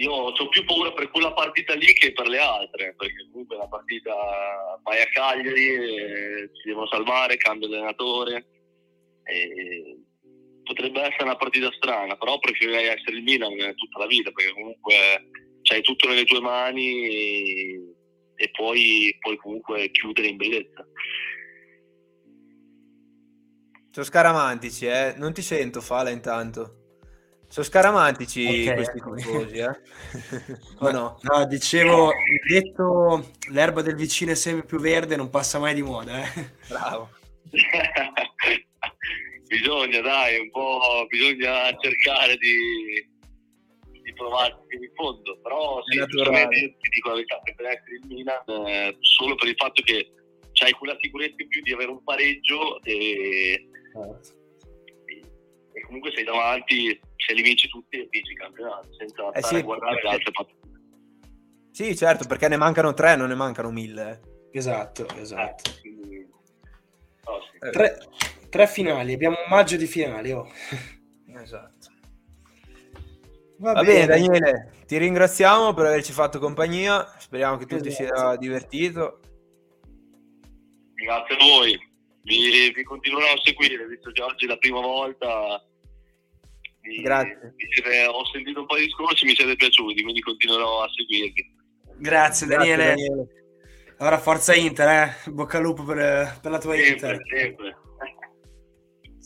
io ho più paura per quella partita lì che per le altre, perché comunque la partita vai a Cagliari, si devono salvare, cambia allenatore. E potrebbe essere una partita strana, però preferirei essere il Milan tutta la vita, perché comunque c'hai tutto nelle tue mani e, e poi puoi comunque chiudere in bellezza. Sono scaramantici, eh? Non ti sento, Fala, intanto. Sono scaramantici okay, questi eccomi. tifosi, eh? o no? No, dicevo, detto l'erba del vicino è sempre più verde, non passa mai di moda, eh? Bravo. bisogna, dai, un po' bisogna cercare di, di provarsi fino in fondo, però sì, sicuramente ti dico la verità, per essere il Milan, eh, solo per il fatto che c'hai quella sicurezza in più di avere un pareggio e. e, e comunque sei davanti se li vinci tutti vinci il campionato senza eh sì, guardare perché... le altre partite sì certo perché ne mancano tre non ne mancano mille esatto esatto eh, quindi... oh, sì. Eh. tre, tre, finali abbiamo un maggio di finali oh. esatto Va, Va bene. bene. Daniele, ti ringraziamo per averci fatto compagnia, speriamo che tu esatto. ti sia divertito. Grazie a voi, vi, vi continuerò a seguire, visto che oggi è la prima volta mi, Grazie. Mi siete, ho sentito un po' di discorsi, mi siete piaciuti, quindi continuerò a seguirvi. Grazie, Daniele. Grazie, Daniele. Allora, forza Inter, eh? bocca al lupo per, per la tua sempre, Inter. Sempre.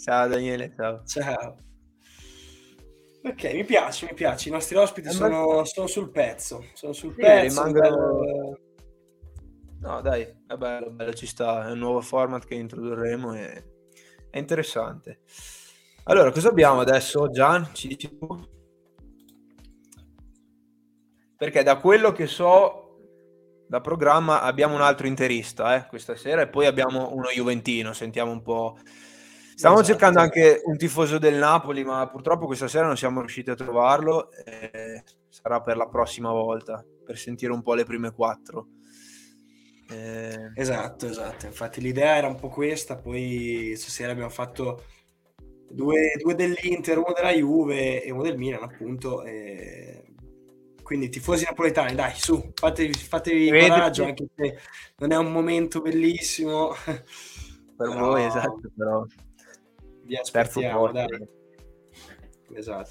Ciao Daniele, ciao. Ciao. Ok, mi piace, mi piace. I nostri ospiti sono, sono, sul pezzo. Sono sul sì, pezzo. Rimangono... Bello... No, dai, è bello, bello, ci sta. È un nuovo format che introdurremo e è interessante. Allora, cosa abbiamo adesso, Gian? Ci dici tu? Perché da quello che so da programma abbiamo un altro interista eh, questa sera e poi abbiamo uno Juventino, sentiamo un po'. Stavamo esatto. cercando anche un tifoso del Napoli, ma purtroppo questa sera non siamo riusciti a trovarlo. sarà per la prossima volta, per sentire un po' le prime quattro. Eh... Esatto, esatto. Infatti l'idea era un po' questa, poi stasera abbiamo fatto due, due dell'Inter, uno della Juve e uno del Milan, appunto. E... Quindi tifosi napoletani, dai, su, fatevi, fatevi coraggio, anche se non è un momento bellissimo. Per però... voi, esatto, però... Vi aspettiamo, dai. Esatto.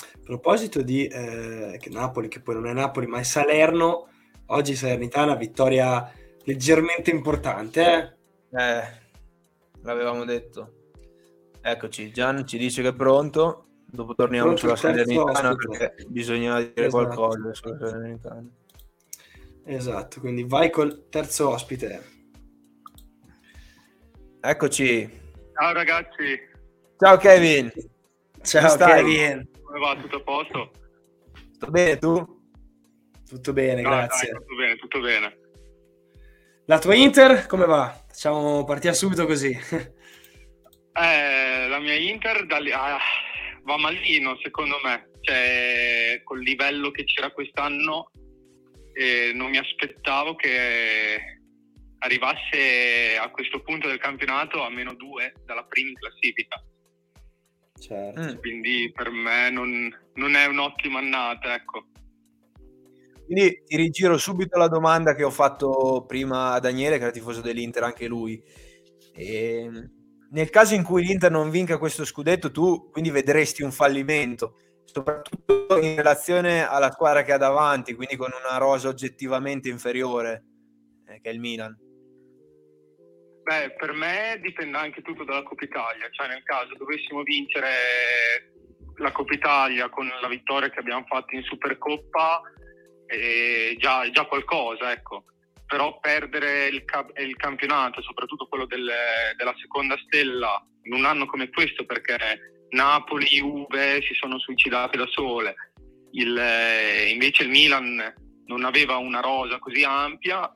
A proposito di eh, che Napoli, che poi non è Napoli, ma è Salerno, oggi Salernitana, vittoria leggermente importante. Eh? eh, l'avevamo detto. Eccoci, Gian ci dice che è pronto. Dopo torniamo pronto sulla Salernitana perché bisogna dire esatto. qualcosa sulla Salernitana. Esatto, quindi vai col terzo ospite. Eccoci. Ciao ragazzi. Ciao Kevin. Ciao Kevin. Come va? Tutto a posto? Tutto bene tu? Tutto bene, no, grazie. Dai, tutto bene, tutto bene. La tua Inter come va? Facciamo partire subito così. Eh, la mia Inter lì, ah, va malino secondo me, cioè, col livello che c'era quest'anno eh, non mi aspettavo che arrivasse a questo punto del campionato a meno due dalla prima classifica. Certo. Quindi per me non, non, è un'ottima annata, ecco. Quindi ti rigiro subito la domanda che ho fatto prima a Daniele, che era tifoso dell'Inter, anche lui. E ehm, nel caso in cui l'Inter non vinca questo scudetto, tu quindi vedresti un fallimento, soprattutto in relazione alla squadra che ha davanti, quindi con una rosa oggettivamente inferiore, eh, che è il Milan. Beh, per me dipende anche tutto dalla Coppa Italia, cioè nel caso dovessimo vincere la Coppa Italia con la vittoria che abbiamo fatto in Supercoppa, è già, già qualcosa, ecco però perdere il, il campionato, soprattutto quello del, della seconda stella, in un anno come questo, perché Napoli, Juve si sono suicidate da sole, il, invece il Milan non aveva una rosa così ampia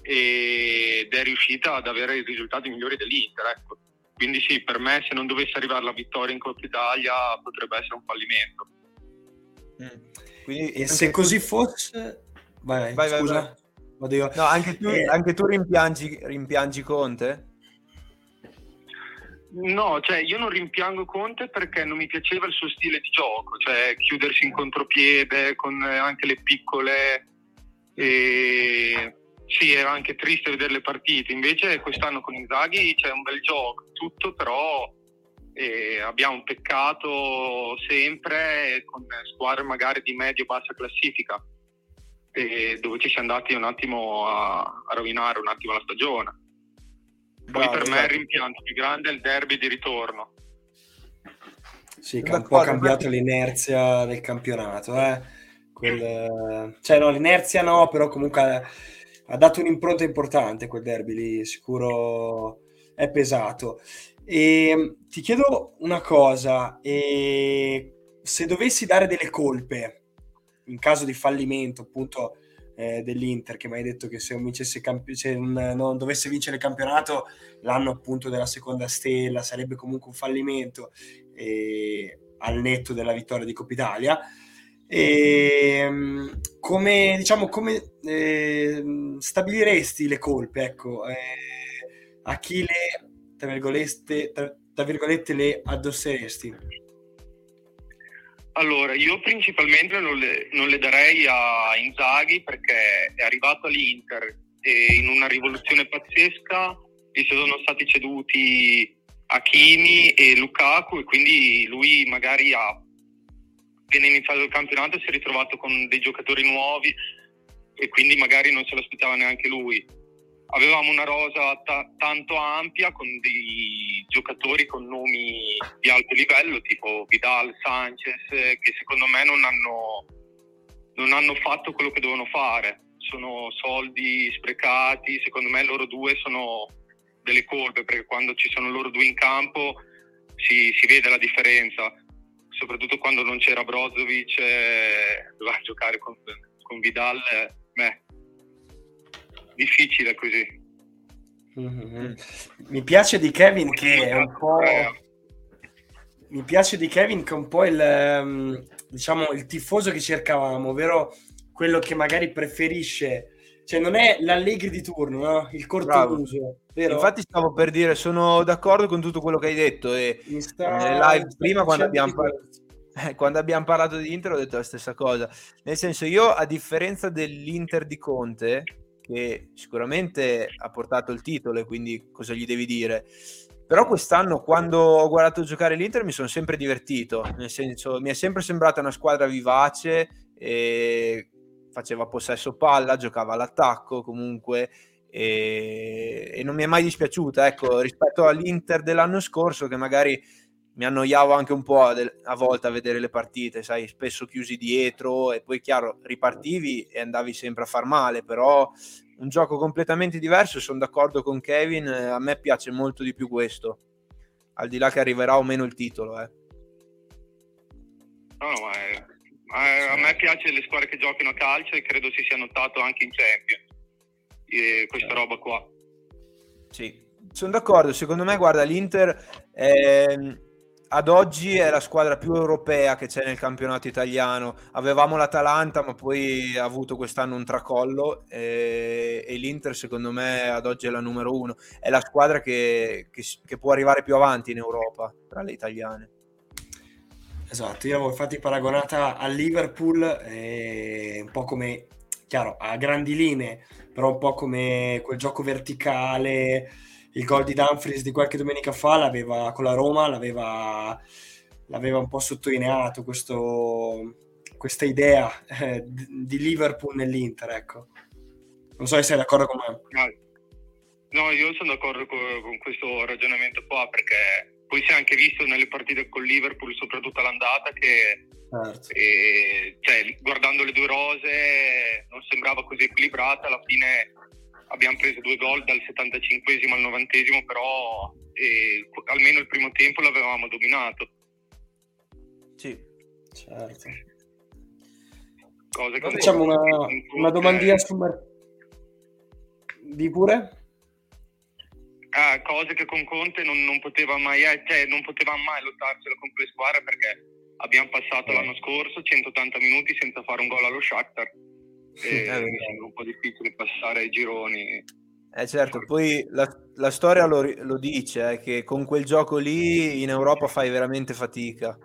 ed è riuscita ad avere i risultati migliori dell'Inter. Ecco. Quindi sì, per me se non dovesse arrivare la vittoria in Coppa Italia potrebbe essere un fallimento. Mm. Quindi, e se così fosse... Vai, vai, scusa. Vai, vai. No, anche tu, eh... anche tu rimpiangi, rimpiangi Conte? No, cioè io non rimpiango Conte perché non mi piaceva il suo stile di gioco, cioè chiudersi in contropiede con anche le piccole... E... Sì, era anche triste vedere le partite, invece quest'anno con Inzaghi c'è un bel gioco, tutto però eh, abbiamo un peccato sempre con squadre magari di medio-bassa classifica, eh, dove ci siamo andati un attimo a, a rovinare un attimo la stagione. Poi Bravo, per me il esatto. rimpianto più grande è il derby di ritorno. Sì, che ha un po' cambiato l'inerzia del campionato. Eh? Quel, cioè, no, l'inerzia no, però comunque ha, ha dato un'impronta importante quel derby lì, sicuro è pesato. E ti chiedo una cosa, se dovessi dare delle colpe in caso di fallimento, appunto, eh, dell'Inter, che mi hai detto che se non, campi- se non, non dovesse vincere il campionato, l'anno appunto della seconda stella sarebbe comunque un fallimento eh, al netto della vittoria di Coppa Italia. E, ehm, come, diciamo, come eh, stabiliresti le colpe ecco, eh, a chi le, tra virgolette, tra, tra virgolette, le addosseresti? Allora, io principalmente non le, non le, darei a Inzaghi perché è arrivato all'Inter e in una rivoluzione pazzesca gli sono stati ceduti Hakimi e Lukaku e quindi lui magari ha appena iniziato il campionato si è ritrovato con dei giocatori nuovi e quindi magari non se lo aspettava neanche lui avevamo una rosa t- tanto ampia con dei giocatori con nomi di alto livello tipo Vidal, Sanchez che secondo me non hanno, non hanno fatto quello che dovevano fare. Sono soldi sprecati secondo me loro due sono delle colpe perché quando ci sono loro due in campo si, si vede la differenza soprattutto quando non c'era Brozovic eh, doveva giocare con, con Vidal eh, beh, difficile così. Mm-hmm. Mi piace di Kevin che è un po'... Mi piace di Kevin che è un po' il, ehm, diciamo, il tifoso che cercavamo, ovvero quello che magari preferisce cioè non è l'allegri di turno, no? il corto uso. Vero? Infatti stavo per dire, sono d'accordo con tutto quello che hai detto e sta... live prima quando abbiamo, par- quando abbiamo, parlato di Inter ho detto la stessa cosa. Nel senso io a differenza dell'Inter di Conte, che sicuramente ha portato il titolo e quindi cosa gli devi dire. Però quest'anno quando ho guardato giocare l'Inter mi sono sempre divertito, nel senso mi è sempre sembrata una squadra vivace faceva possesso palla, giocava all'attacco comunque e, e non mi è mai dispiaciuta, ecco, rispetto all'Inter dell'anno scorso che magari mi annoiavo anche un po' a, volte a vedere le partite, sai, spesso chiusi dietro e poi chiaro ripartivi e andavi sempre a far male, però un gioco completamente diverso, sono d'accordo con Kevin, eh, a me piace molto di più questo, al di là che arriverà o meno il titolo. Eh. No, ma, è, ma a me piace le squadre che giocano a calcio e credo si sia notato anche in Champions, eh, questa roba qua. Sì, sono d'accordo, secondo me guarda l'Inter... È ad oggi è la squadra più europea che c'è nel campionato italiano. Avevamo l'Atalanta, ma poi ha avuto quest'anno un tracollo e, e l'Inter, secondo me, ad oggi è la numero uno. È la squadra che, che, che può arrivare più avanti in Europa tra le italiane. Esatto, io l'avevo infatti paragonata al Liverpool, un po' come, chiaro, a grandi linee, però un po' come quel gioco verticale il gol di Dumfries di qualche domenica fa l'aveva con la Roma, l'aveva, l'aveva un po' sottolineato questo, questa idea eh, di Liverpool nell'Inter, ecco. Non so se sei d'accordo con me. No, io sono d'accordo con, con questo ragionamento qua perché poi si è anche visto nelle partite con Liverpool, soprattutto all'andata, che certo. eh, cioè, guardando le due rose non sembrava così equilibrata, alla fine abbiamo preso due gol dal 75 al 90 però eh, almeno il primo tempo l'avevamo dominato. Sì, certo. Cose Facciamo una, una domandina eh... sul mercato. Di pure? Ah, cose che con Conte non, non, poteva mai, eh, cioè, non poteva mai lottarsela con quelle squadre perché abbiamo passato eh. l'anno scorso 180 minuti senza fare un gol allo Shakhtar e è un po' difficile passare ai gironi. Eh certo, poi la, la storia lo, lo dice, eh, che con quel gioco lì in Europa fai veramente fatica.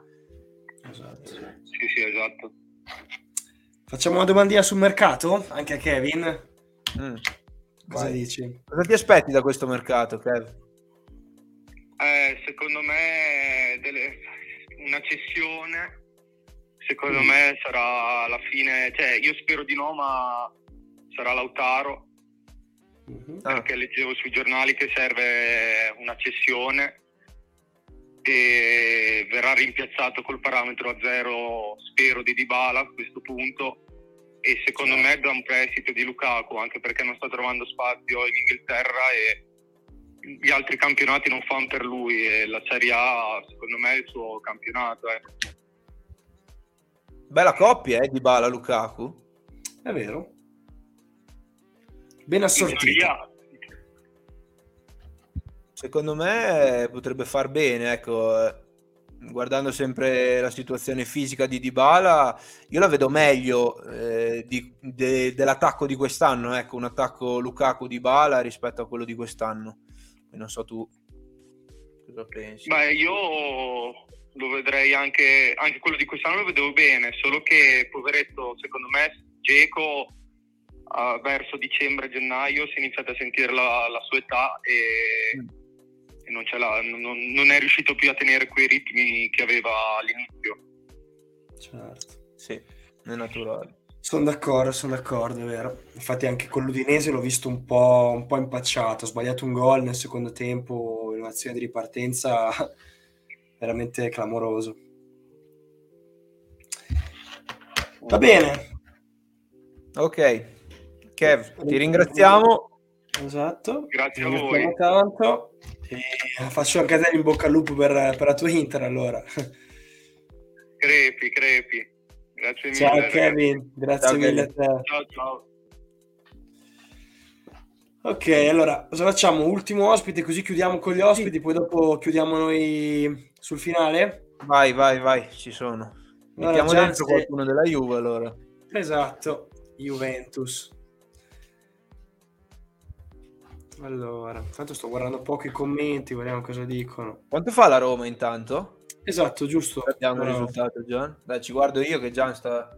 Esatto. Sì, sì, esatto. Facciamo una domandina sul mercato, anche a Kevin. Mm. Cosa Vai. dici? Cosa ti aspetti da questo mercato, Kev? Eh, secondo me delle, una cessione secondo mm. me sarà alla fine cioè io spero di no ma sarà Lautaro mm-hmm. perché leggevo sui giornali che serve una cessione e verrà rimpiazzato col parametro a zero spero di Dybala a questo punto e secondo me da un prestito di Lukaku anche perché non sta trovando spazio in Inghilterra e gli altri campionati non fanno per lui e la Serie A secondo me è il suo campionato. Eh. Bella coppia eh, di Bala Lukaku. È vero. Ben assortita. Secondo me potrebbe far bene, ecco, eh, guardando sempre la situazione fisica di Dybala, io la vedo meglio eh, di, de, dell'attacco di quest'anno, ecco, un attacco Lukaku-Dybala rispetto a quello di quest'anno. E non so tu cosa pensi. Ma io lo vedrei anche, anche quello di quest'anno lo vedevo bene, solo che poveretto, secondo me, Geco uh, verso dicembre-gennaio si è iniziato a sentire la, la sua età e, mm. e non, non, non, è riuscito più a tenere quei ritmi che aveva all'inizio. Certo, sì, è naturale. Sono d'accordo, sono d'accordo, è vero. Infatti anche con l'Udinese l'ho visto un po', un po' impacciato, ho sbagliato un gol nel secondo tempo, in un'azione di ripartenza veramente clamoroso. Va bene. Ok, Kev, ti ringraziamo. Esatto. Grazie a voi. Tanto. E faccio anche a te in bocca al lupo per, per la tua Inter allora. Crepi, crepi. Grazie mille. Ciao Kevin, grazie ciao, mille Kevin. a te. Ciao, ciao. Ok, allora cosa facciamo? Ultimo ospite, così chiudiamo con gli ospiti, poi dopo chiudiamo noi sul finale. Vai, vai, vai, ci sono. Mettiamo allora, dentro qualcuno della Juve allora. Esatto, Juventus. Allora, intanto sto guardando pochi commenti, vediamo cosa dicono. Quanto fa la Roma intanto? Esatto, giusto. Abbiamo il risultato, Gian. Dai, ci guardo io che Gian sta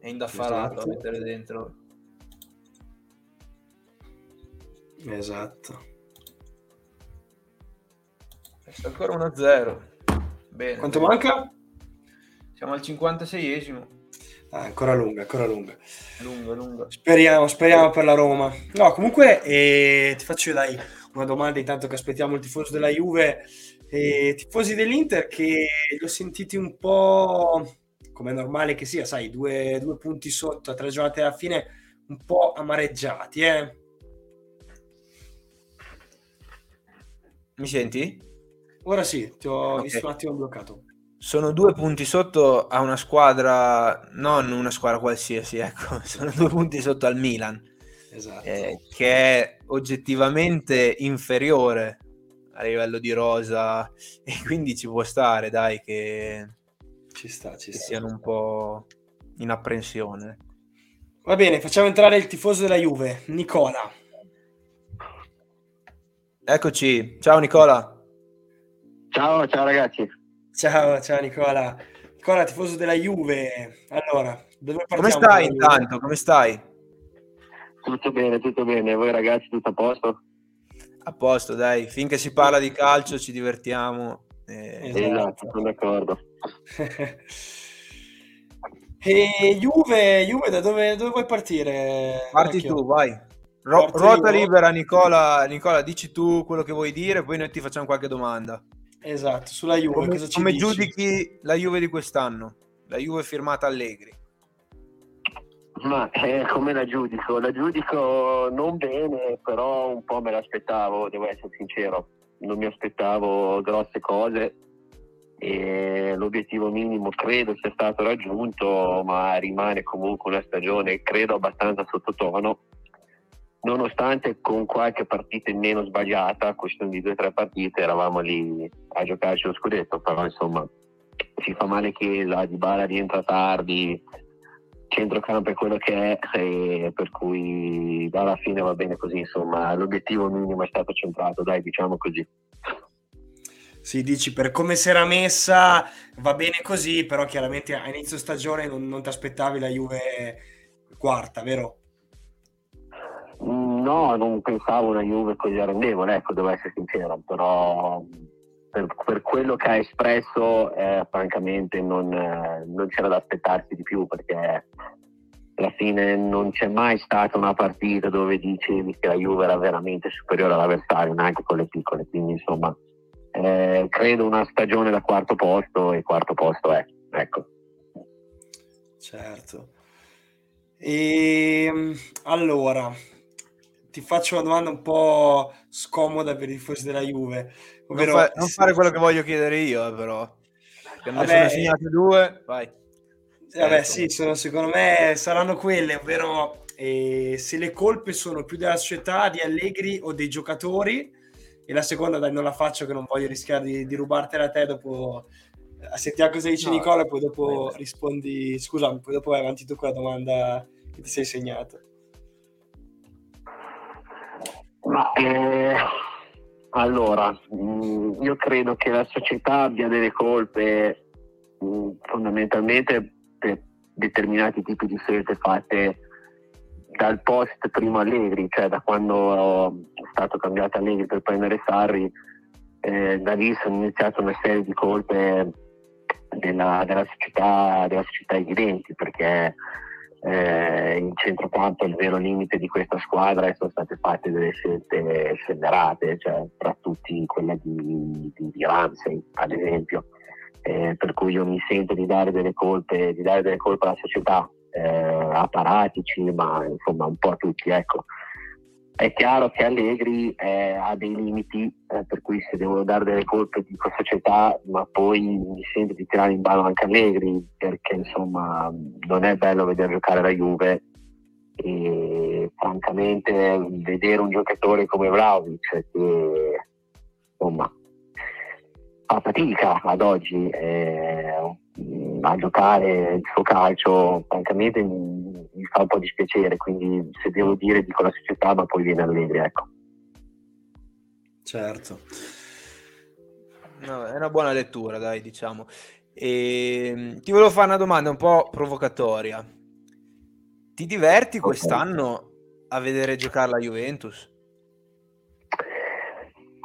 è indaffarato esatto. a mettere dentro. Esatto. Ancora 1-0. Bene. Quanto manca? Siamo al 56esimo. Ah, ancora lunga, ancora lunga. Lunga, lunga. Speriamo, speriamo per la Roma. No, comunque eh, ti faccio dai una domanda intanto che aspettiamo il tifoso della Juve e tifosi dell'Inter che li ho sentiti un po' come è normale che sia, sai, due, due punti sotto a tre giornate alla fine, un po' amareggiati, eh? Mi senti? Ora sì, ti ho okay. visto un attimo bloccato. Sono due punti sotto a una squadra, non una squadra qualsiasi, ecco, sono due punti sotto al Milan, esatto. eh, che è oggettivamente inferiore a livello di rosa e quindi ci può stare, dai, che, ci sta, ci che sta. siano un po' in apprensione. Va bene, facciamo entrare il tifoso della Juve, Nicola. Eccoci, ciao Nicola. Ciao, ciao ragazzi. Ciao, ciao Nicola. Nicola, tifoso della Juve. Allora, dove Come stai intanto? Come stai? Tutto bene, tutto bene. Voi ragazzi, tutto a posto? A posto, dai. Finché si parla di calcio ci divertiamo. Eh... Esatto, sono d'accordo. e Juve, Juve da dove, dove vuoi partire? Parti Vecchio? tu, vai. Ro- ruota libera, Nicola. Nicola, dici tu quello che vuoi dire, poi noi ti facciamo qualche domanda. Esatto, sulla Juve. Come, cosa come dici? giudichi la Juve di quest'anno? La Juve firmata Allegri. Ma eh, come la giudico? La giudico non bene, però un po' me l'aspettavo, devo essere sincero. Non mi aspettavo grosse cose e l'obiettivo minimo credo sia stato raggiunto, ma rimane comunque una stagione credo abbastanza sottotono nonostante con qualche partita in meno sbagliata, questione di due o tre partite, eravamo lì a giocarci lo scudetto, però insomma si fa male Chiesa, Di Bala rientra tardi centrocampo è quello che è per cui alla fine va bene così insomma l'obiettivo minimo è stato centrato dai diciamo così sì, dici per come si era messa va bene così, però chiaramente a inizio stagione non, non ti aspettavi la Juve quarta, vero? No, non pensavo una Juve così arrendevole, ecco, devo essere sincero, però per, per quello che ha espresso, eh, francamente non, eh, non, c'era da aspettarsi di più perché alla fine non c'è mai stata una partita dove dicevi che la Juve era veramente superiore all'avversario, neanche con le piccole, quindi insomma eh, credo una stagione da quarto posto e quarto posto è, ecco. Certo. E ehm, allora, ti faccio una domanda un po' scomoda per i tifosi della Juve. Ovvero, non, fa, non fare quello che voglio chiedere io, eh, però. Che ne sono segnate due, vai. Vabbè, ecco. sì, sono, secondo me saranno quelle, ovvero eh, se le colpe sono più della società, di Allegri o dei giocatori, e la seconda dai non la faccio che non voglio rischiare di, di rubartela a te dopo sentiamo cosa dice no, Nicola e poi dopo beh, rispondi scusami poi dopo vai avanti tu con la domanda che ti sei segnato ma eh, allora mm, io credo che la società abbia delle colpe mm, fondamentalmente per determinati tipi di scelte fatte dal post primo Allegri, cioè da quando è stato cambiato Allegri per prendere Sarri, eh, da lì sono iniziate una serie di colpe della, della, società, della società evidenti, perché eh, in centrocampo il vero limite di questa squadra e sono state fatte delle scelte scellerate, cioè tra tutti quella di, di, di Ramsey, ad esempio. Eh, per cui io mi sento di dare delle colpe, dare delle colpe alla società eh, apparatici, ma insomma un po' a tutti. Ecco. È chiaro che Allegri eh, ha dei limiti, eh, per cui se devono dare delle colpe di questa società, ma poi mi sento di tirare in ballo anche Allegri, perché insomma non è bello vedere giocare la Juve e francamente vedere un giocatore come Vlaovic che insomma fa fatica ad oggi eh, a giocare il suo calcio, francamente mi, mi, fa un po' dispiacere, quindi se devo dire dico la società, ma poi viene Allegri, ecco. Certo. No, è una buona lettura, dai, diciamo. E, ehm, ti volevo fare una domanda un po' provocatoria. Ti diverti quest'anno a vedere giocare la Juventus?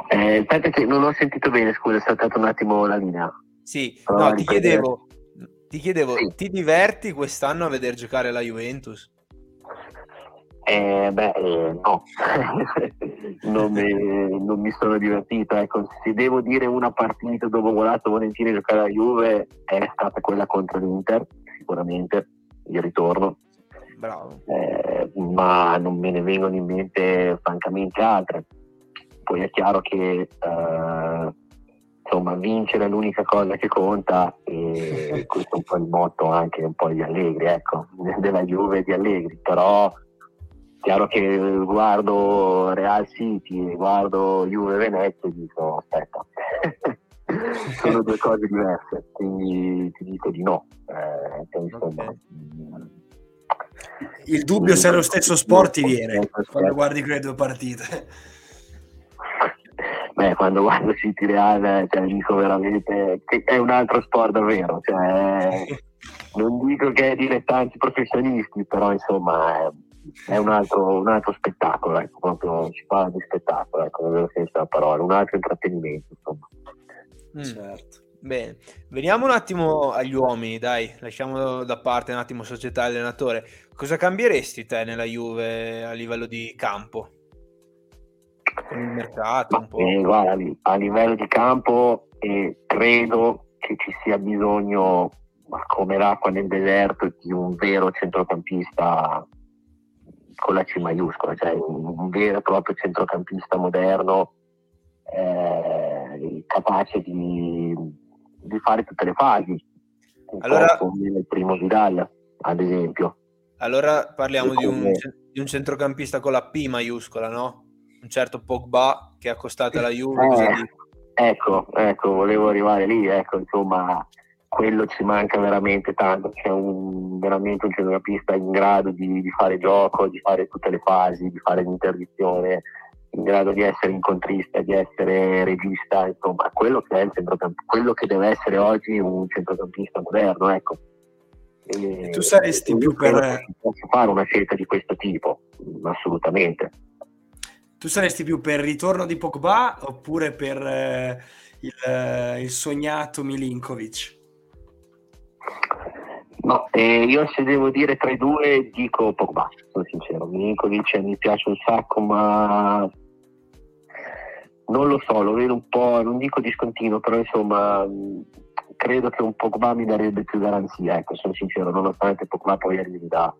Eh, aspetta che non ho sentito bene, scusa, è saltato un attimo la linea. Sì, no, ti chiedevo, ti chiedevo, sì. ti diverti quest'anno a vedere giocare la Juventus? Eh, beh, eh, no, non, mi, non, mi, sono divertito. Ecco, se devo dire una partita dove ho volato volentieri giocare la Juve è stata quella contro l'Inter, sicuramente, il ritorno. Bravo. Eh, ma non me ne vengono in mente francamente altre. Poi è chiaro che eh, insomma, vincere è l'unica cosa che conta e questo è un po' il motto anche un po' di Allegri, ecco, della Juve di Allegri, però chiaro che guardo Real City guardo Juve Venezia e dico aspetta, sono due cose diverse, quindi ti dico di no. Eh, insomma. Il dubbio se è lo stesso sport ti viene quando guardi quelle due partite beh, quando guardo City Real, cioè, dico veramente che è un altro sport davvero. Cioè, non dico che è dilettanti professionisti, però insomma è, è un, altro, un, altro, spettacolo, ecco, proprio si parla di spettacolo, ecco, nel vero senso della parola, un altro intrattenimento, insomma. Mm. Certo. Bene, veniamo un attimo agli uomini, dai, lasciamo da parte un attimo società e allenatore. Cosa cambieresti te nella Juve a livello di campo? Con il mercato un po'. Eh, guarda, a livello di campo eh, credo che ci sia bisogno, ma come l'acqua nel deserto, di un vero centrocampista con la C maiuscola, cioè un, un vero e proprio centrocampista moderno eh, capace di, di, fare tutte le fasi. Allora, come il primo Vidal, ad esempio. Allora parliamo di un, di un centrocampista con la P maiuscola, no? Un certo Pogba che ha costato la Juve. Eh, ecco, ecco, volevo arrivare lì, ecco, insomma, quello ci manca veramente tanto, c'è un, veramente un centrocampista in grado di, di, fare gioco, di fare tutte le fasi, di fare l'interdizione, in grado di essere incontrista, di essere regista, insomma, quello che è il centrocamp- quello che deve essere oggi un centrocampista moderno, ecco. E, tu saresti più per... Posso fare una scelta di questo tipo, assolutamente. Tu saresti più per il ritorno di Pogba oppure per eh, il, eh, il, sognato Milinkovic? No, eh, io se devo dire tra i due dico Pogba, sono sincero. Milinkovic mi piace un sacco, ma non lo so, lo vedo un po', non dico discontinuo, però insomma credo che un Pogba mi darebbe più garanzia, ecco, sono sincero, nonostante Pogba poi arrivi da,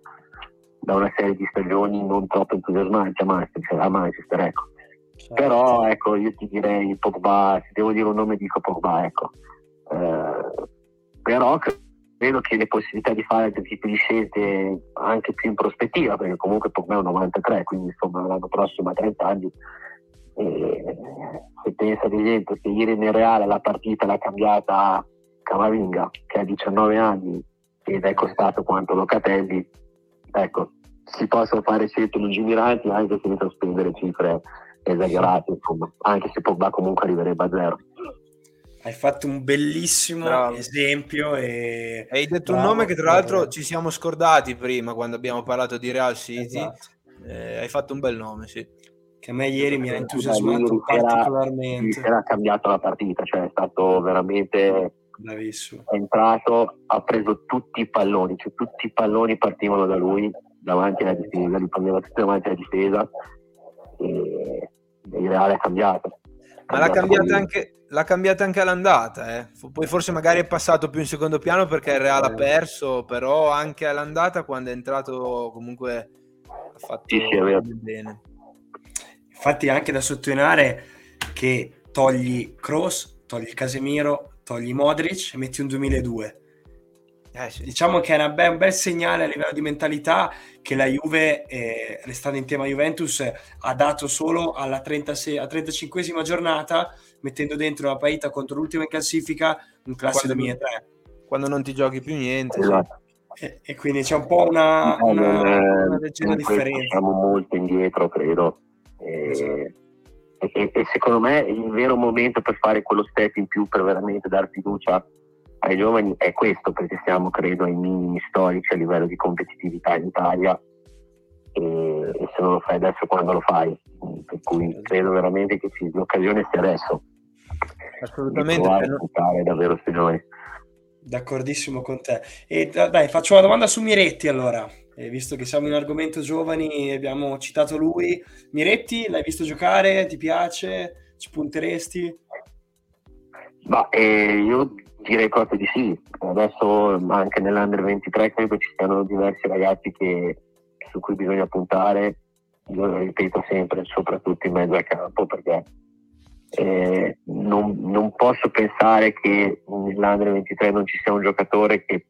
da una serie di stagioni non troppo entusiasmanti a Manchester, a Manchester ecco. Certo. Però ecco, io ti direi Pogba, se devo dire un nome dico Pogba, ecco. Eh, però credo che le possibilità di fare altri tipi di scelte anche più in prospettiva, perché comunque Pogba è un 93, quindi insomma l'anno prossimo a 30 anni e se pensa ad esempio che ieri nel Reale la partita l'ha cambiata Camavinga che ha 19 anni ed è costato quanto Locatelli ecco si possono fare scelte lungimiranti anche senza spendere cifre esagerate insomma anche se Pogba comunque arriverebbe a zero hai fatto un bellissimo Bravo. esempio e hai detto Bravo. un nome che tra l'altro ci siamo scordati prima quando abbiamo parlato di Real City esatto. eh, hai fatto un bel nome sì che a me ieri mi ha entusiasmato particolarmente. Era, era cambiato la partita, cioè è stato veramente Bravissimo. È entrato, ha preso tutti i palloni, cioè tutti i palloni partivano da lui davanti alla difesa, li prendeva tutti davanti alla difesa e il Reale è cambiato. Ma l'ha cambiata, anche, l'ha cambiata anche all'andata, eh. poi forse magari è passato più in secondo piano perché il Reale ha perso, però anche all'andata quando è entrato comunque ha fatto sì, sì, bene. Infatti anche da sottolineare che togli Cross, togli Casemiro, togli Modric e metti un 2002. Eh, sì. Diciamo che è una be- un bel segnale a livello di mentalità che la Juve, eh, restando in tema Juventus, ha dato solo alla 36, 35esima giornata, mettendo dentro la paita contro l'ultima in classifica, un classico 2003. Quando non ti giochi più niente. Esatto. E, e, quindi c'è un po' una, una, una leggera differenza. Siamo molto indietro, credo. E... Esatto e, e, secondo me il vero momento per fare quello step in più per veramente dare fiducia ai giovani è questo perché siamo credo ai minimi storici a livello di competitività in Italia e, e se non lo fai adesso quando lo fai per cui credo veramente che ci, l'occasione sia adesso assolutamente di davvero questi giovani d'accordissimo con te e dai faccio una domanda su Miretti allora e visto che siamo in argomento giovani, abbiamo citato lui. Miretti, l'hai visto giocare? Ti piace? Ci punteresti? Ma eh, io direi proprio di sì. Adesso anche nell'Under 23 credo ci siano diversi ragazzi che, su cui bisogna puntare. Io lo ripeto sempre, soprattutto in mezzo al campo, perché eh, non, non, posso pensare che nell'Under 23 non ci sia un giocatore che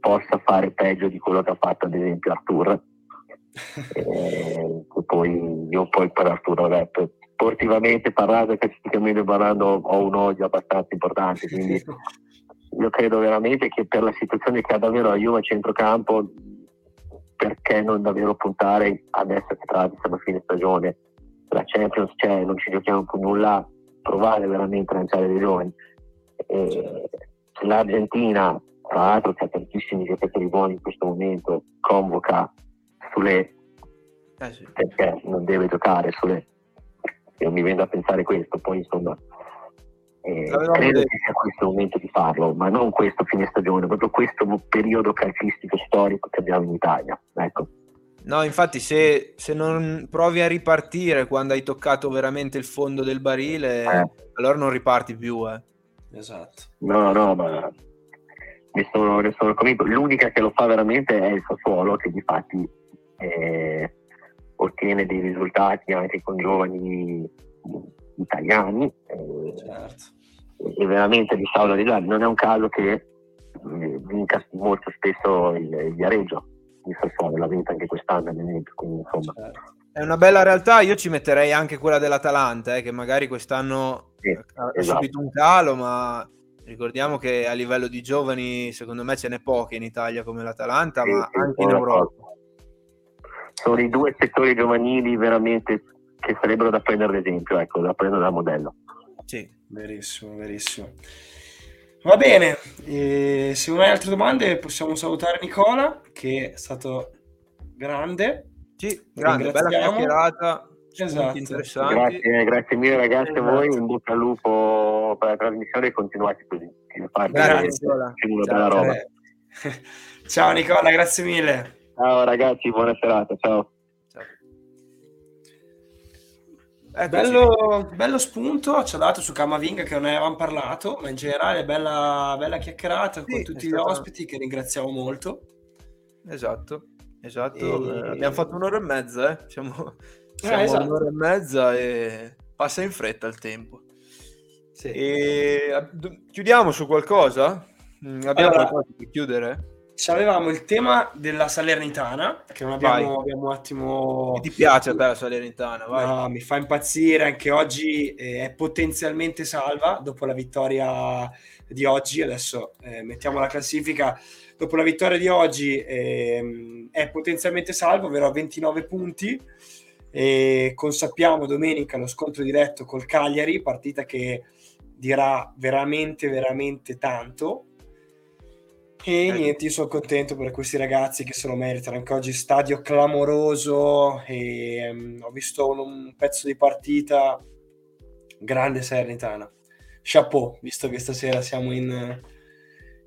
possa fare peggio di quello che ha fatto ad esempio Artur. e poi io poi per Arturo vabbè, sportivamente parlando e calcisticamente parlando ho un odio abbastanza importante quindi io credo veramente che per la situazione che ha davvero la Juve a centrocampo perché non davvero puntare adesso che tra l'altro siamo a fine stagione la Champions c'è, non ci giochiamo più nulla provare veramente a lanciare dei giovani e l'Argentina tra l'altro c'è tantissimi giocatori buoni in questo momento, convoca Sule eh sì. perché non deve giocare Sule. Io mi vengo a pensare questo, poi insomma eh, credo che sia questo il momento di farlo, ma non questo fine stagione, proprio questo periodo calcistico storico che abbiamo in Italia. Ecco. No, infatti, se, se, non provi a ripartire quando hai toccato veramente il fondo del barile, eh. allora non riparti più. Eh. Esatto. No, no, ma ne sono, ne sono convinto. L'unica che lo fa veramente è il Sassuolo, che di fatti eh, ottiene dei risultati anche con giovani italiani. Eh, certo. E veramente di Saulo di là. Non è un caso che eh, vinca molto spesso il, il Viareggio il Sassuolo, l'ha vinta anche quest'anno, quindi insomma. Certo. È una bella realtà, io ci metterei anche quella dell'Atalanta, eh, che magari quest'anno sì, ha esatto. subito un calo, ma Ricordiamo che a livello di giovani, secondo me ce n'è poche in Italia come l'Atalanta, Sì, ma sì, anche in Europa. Sono i due settori giovanili veramente che sarebbero da prendere ad esempio, ecco, da prendere da modello. Sì. Verissimo, verissimo. Va bene, e se non hai altre domande possiamo salutare Nicola, che è stato grande. Sì, grande, bella chiacchierata, Esatto. Grazie, grazie mille ragazzi a voi, Esatto. in bocca al lupo per la trasmissione e continuate così. Che fate Grazie, Ciao. Eh, Ciao Nicola, grazie mille. Ciao ragazzi, buona serata, ciao. Eccoci. Bello, bello spunto ci ha dato su Camavinga che non ne avevamo parlato, ma in generale bella, bella chiacchierata Sì, con tutti gli stata- ospiti che ringraziamo molto. Esatto, esatto. E- Eh, abbiamo fatto un'ora e mezza, eh. Siamo, siamo Ah, esatto. un'ora e mezza e passa in fretta il tempo. Sì. E eh, chiudiamo su qualcosa? Mm, Abbiamo Allora- qualcosa per chiudere? Ci avevamo il tema della Salernitana, che non abbiamo, abbiamo un attimo... Che ti piace a te la Salernitana? Vai. No, mi fa impazzire anche oggi, eh, è potenzialmente salva dopo la vittoria di oggi. Adesso eh, mettiamo la classifica. Dopo la vittoria di oggi ehm, è potenzialmente salvo, ovvero a 29 punti. E consappiamo domenica lo scontro diretto col Cagliari, partita che dirà veramente, veramente tanto. E Ecco. niente, io sono contento per questi ragazzi che se lo meritano. Anche oggi stadio clamoroso. E, ehm, ho visto un, un pezzo di partita grande Salernitana. Chapeau, visto che stasera siamo in,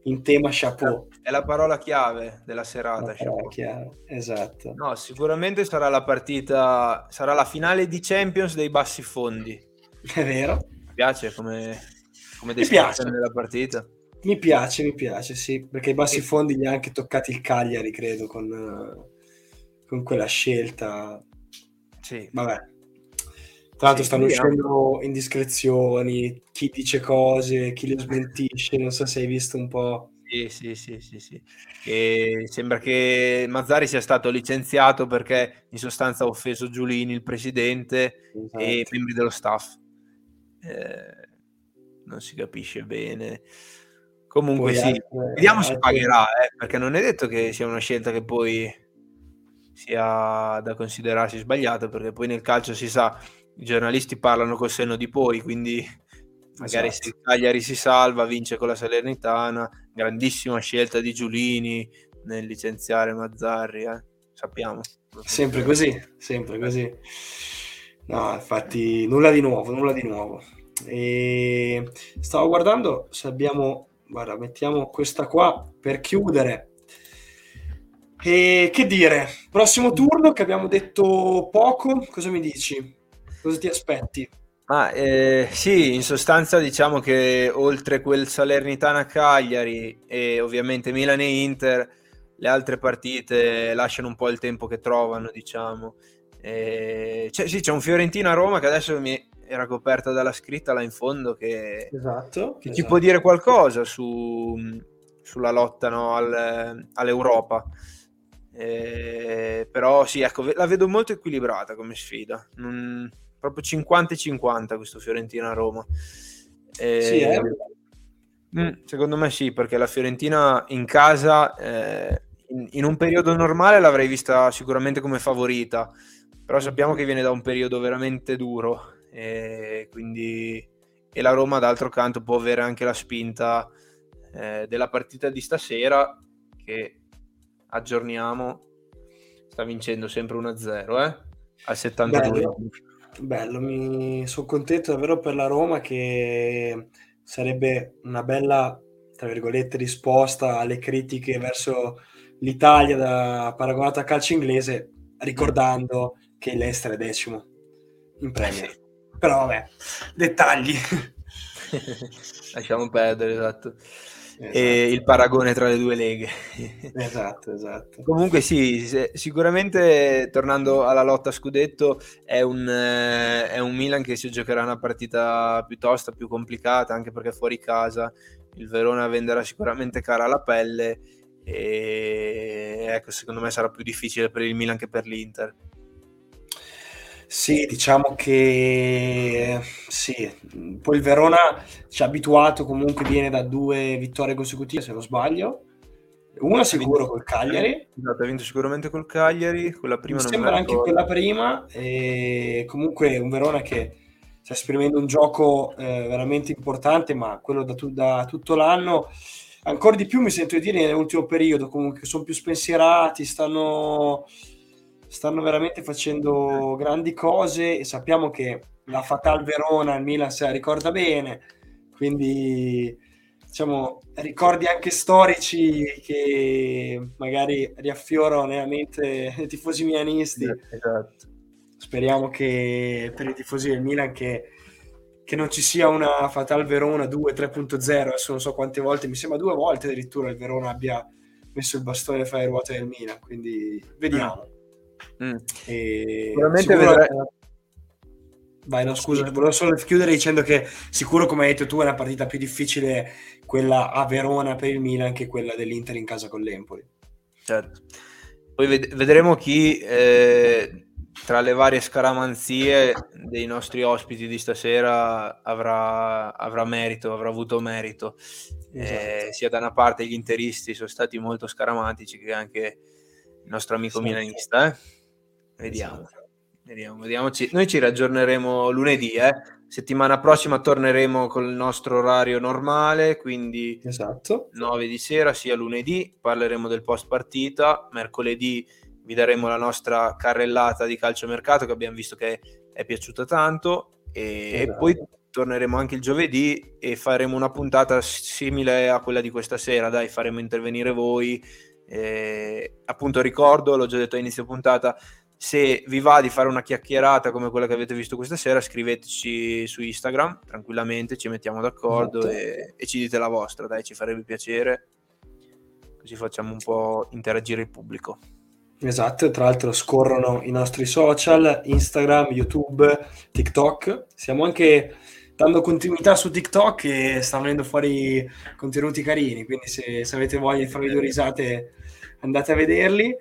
in tema chapeau. È la parola chiave della serata. Chiara, Esatto. No, sicuramente sarà la partita, sarà la finale di Champions dei bassi fondi. È vero. Mi piace come, come descrizione della partita. Mi piace, mi piace, sì, perché i bassi fondi li ha anche toccati il Cagliari, credo, con, eh, con quella scelta. Sì. Vabbè. Tra l'altro Sì, stanno uscendo indiscrezioni, chi dice cose, chi le smentisce, non so se hai visto un po'. Sì, sì, sì, sì, sì. E sembra che Mazzari sia stato licenziato perché in sostanza ha offeso Giulini, il presidente, e Esatto. membri dello staff. Eh, non si capisce bene. Comunque Poi sì, altre- vediamo se pagherà, eh, perché non è detto che sia una scelta che poi sia da considerarsi sbagliata, perché poi nel calcio si sa, i giornalisti parlano col senno di poi, quindi magari Esatto. se Cagliari si salva, vince con la Salernitana, grandissima scelta di Giulini nel licenziare Mazzarri, eh, sappiamo. Sempre così, sempre così. No, infatti, nulla di nuovo, nulla di nuovo. E stavo guardando se abbiamo, guarda, mettiamo questa qua per chiudere. E che dire, prossimo turno che abbiamo detto poco, cosa mi dici? Cosa ti aspetti? Ma eh, sì, in sostanza diciamo che oltre quel Salernitana-Cagliari e ovviamente Milan e Inter, le altre partite lasciano un po' il tempo che trovano, diciamo. Eh, c'è, sì, c'è un Fiorentina-Roma che adesso mi era coperta dalla scritta là in fondo che, Esatto. che ci può dire qualcosa su, sulla lotta no, al- all'Europa. Eh, però sì, ecco, la vedo molto equilibrata come sfida. Non- proprio 50 e 50 questo Fiorentina-Roma. Eh, Sì, eh? mm, secondo me sì, perché la Fiorentina in casa eh, in, in un periodo normale l'avrei vista sicuramente come favorita, però sappiamo che viene da un periodo veramente duro e quindi e la Roma d'altro canto può avere anche la spinta eh, della partita di stasera che aggiorniamo sta vincendo sempre 1-0 eh? al 72 Bello. Bello, mi sono contento davvero per la Roma che sarebbe una bella, tra virgolette, risposta alle critiche verso l'Italia da, paragonata al calcio inglese, ricordando che l'Ester è decimo in Premier. Però vabbè, dettagli. lasciamo perdere esatto. Esatto. e il paragone tra le due leghe Esatto, esatto. Comunque sì, sicuramente tornando alla lotta a scudetto è un, eh, è un Milan che si giocherà una partita piuttosto più complicata anche perché fuori casa il Verona venderà sicuramente cara la pelle e ecco secondo me sarà più difficile per il Milan che per l'Inter. Sì, diciamo che sì, poi il Verona ci ha abituato, comunque viene da due vittorie consecutive, se non sbaglio. Una sicuro col Cagliari. Esatto, ha vinto sicuramente col Cagliari, quella prima Mi non sembra anche ricordo. quella prima. E comunque un Verona che sta esprimendo un gioco eh, veramente importante, ma quello da, tu- da tutto l'anno. Ancora di più mi sento di dire nell'ultimo periodo, comunque sono più spensierati, stanno, stanno veramente facendo grandi cose e sappiamo che la Fatal Verona il Milan se la ricorda bene, quindi diciamo ricordi anche storici che magari riaffiorano nella mente dei tifosi milanisti. Esatto. Speriamo che per i tifosi del Milan che, che non ci sia una Fatal Verona 2 3.0, adesso non so quante volte, mi sembra due volte addirittura il Verona abbia messo il bastone fra le ruote del Milan, quindi vediamo. Mm. E Sicuramente sicuro- vedrai- Vai, no, scusa, volevo solo chiudere dicendo che sicuro, come hai detto tu, è una partita più difficile quella a Verona per il Milan che quella dell'Inter in casa con l'Empoli. Certo. Poi ved- vedremo chi eh, tra le varie scaramanzie dei nostri ospiti di stasera avrà, avrà merito, avrà avuto merito. Eh, sia da una parte gli interisti sono stati molto scaramatici che anche il nostro amico Esatto. milanista. eh. Vediamo. Esatto. Vediamo, vediamoci. Noi ci raggiorneremo lunedì, eh. settimana prossima torneremo con il nostro orario normale, quindi Esatto. 9 di sera, sia lunedì, parleremo del post partita, mercoledì vi daremo la nostra carrellata di calciomercato che abbiamo visto che è piaciuta tanto e, Esatto. e poi torneremo anche il giovedì e faremo una puntata simile a quella di questa sera, dai, faremo intervenire voi. Eh, appunto ricordo, l'ho già detto a inizio puntata, se vi va di fare una chiacchierata come quella che avete visto questa sera, scriveteci su Instagram tranquillamente, ci mettiamo d'accordo Esatto. e, e ci dite la vostra, dai, ci farebbe piacere. Così facciamo un po' interagire il pubblico. Esatto, tra l'altro scorrono i nostri social, Instagram, YouTube, TikTok. Stiamo anche dando continuità su TikTok e stanno venendo fuori contenuti carini, quindi se, se avete voglia di farvi due risate andate a vederli.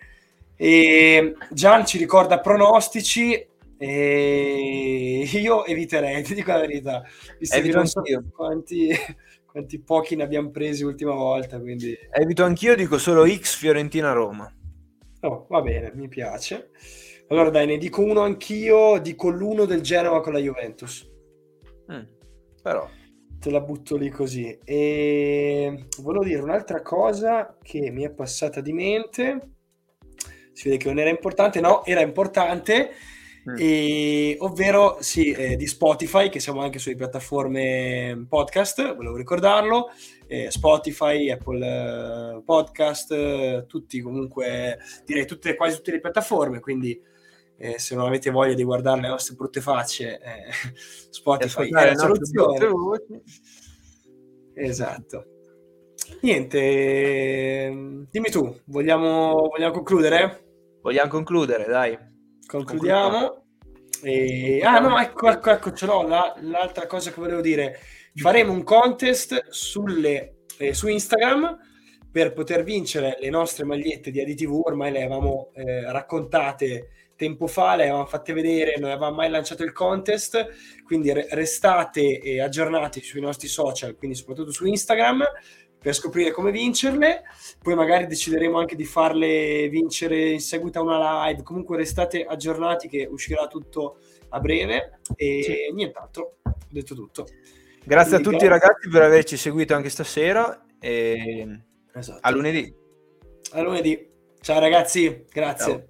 E Gian ci ricorda pronostici e io eviterei, ti dico la verità, visto che Evito non so quanti, quanti pochi ne abbiamo presi l'ultima volta, quindi... Evito anch'io, dico solo X Fiorentina Roma. Oh, va bene, mi piace. Allora dai, ne dico uno anch'io, dico l'uno del Genova con la Juventus. Mm, Però, Te la butto lì così. E volevo dire un'altra cosa che mi è passata di mente. Si vede che non era importante, no, era importante, Mm. e- ovvero sì, eh, di Spotify, che siamo anche sulle piattaforme podcast, volevo ricordarlo, eh, Spotify, Apple eh, Podcast, eh, tutti comunque, direi tutte, quasi tutte le piattaforme, quindi eh, se non avete voglia di guardare le nostre brutte facce, eh, Spotify è la soluzione. Esatto. Niente, ehm, dimmi tu, vogliamo, vogliamo concludere? Vogliamo concludere, dai. Concludiamo. E... Ah no, ecco, ecco, ecco, ce l'ho. La- l'altra cosa che volevo dire, faremo un contest sulle, eh, su Instagram per poter vincere le nostre magliette di ADTV. Ormai le avevamo eh, raccontate tempo fa, le avevamo fatte vedere, non avevamo mai lanciato il contest, quindi re- restate aggiornati sui nostri social, quindi soprattutto su Instagram, per scoprire come vincerle. Poi magari decideremo anche di farle vincere in seguito a una live. Comunque restate aggiornati che uscirà tutto a breve. E Sì. nient'altro, ho detto tutto. Grazie a Quindi tutti grazie. ragazzi per averci seguito anche stasera e Esatto. a lunedì. A lunedì. Ciao ragazzi, grazie. Ciao.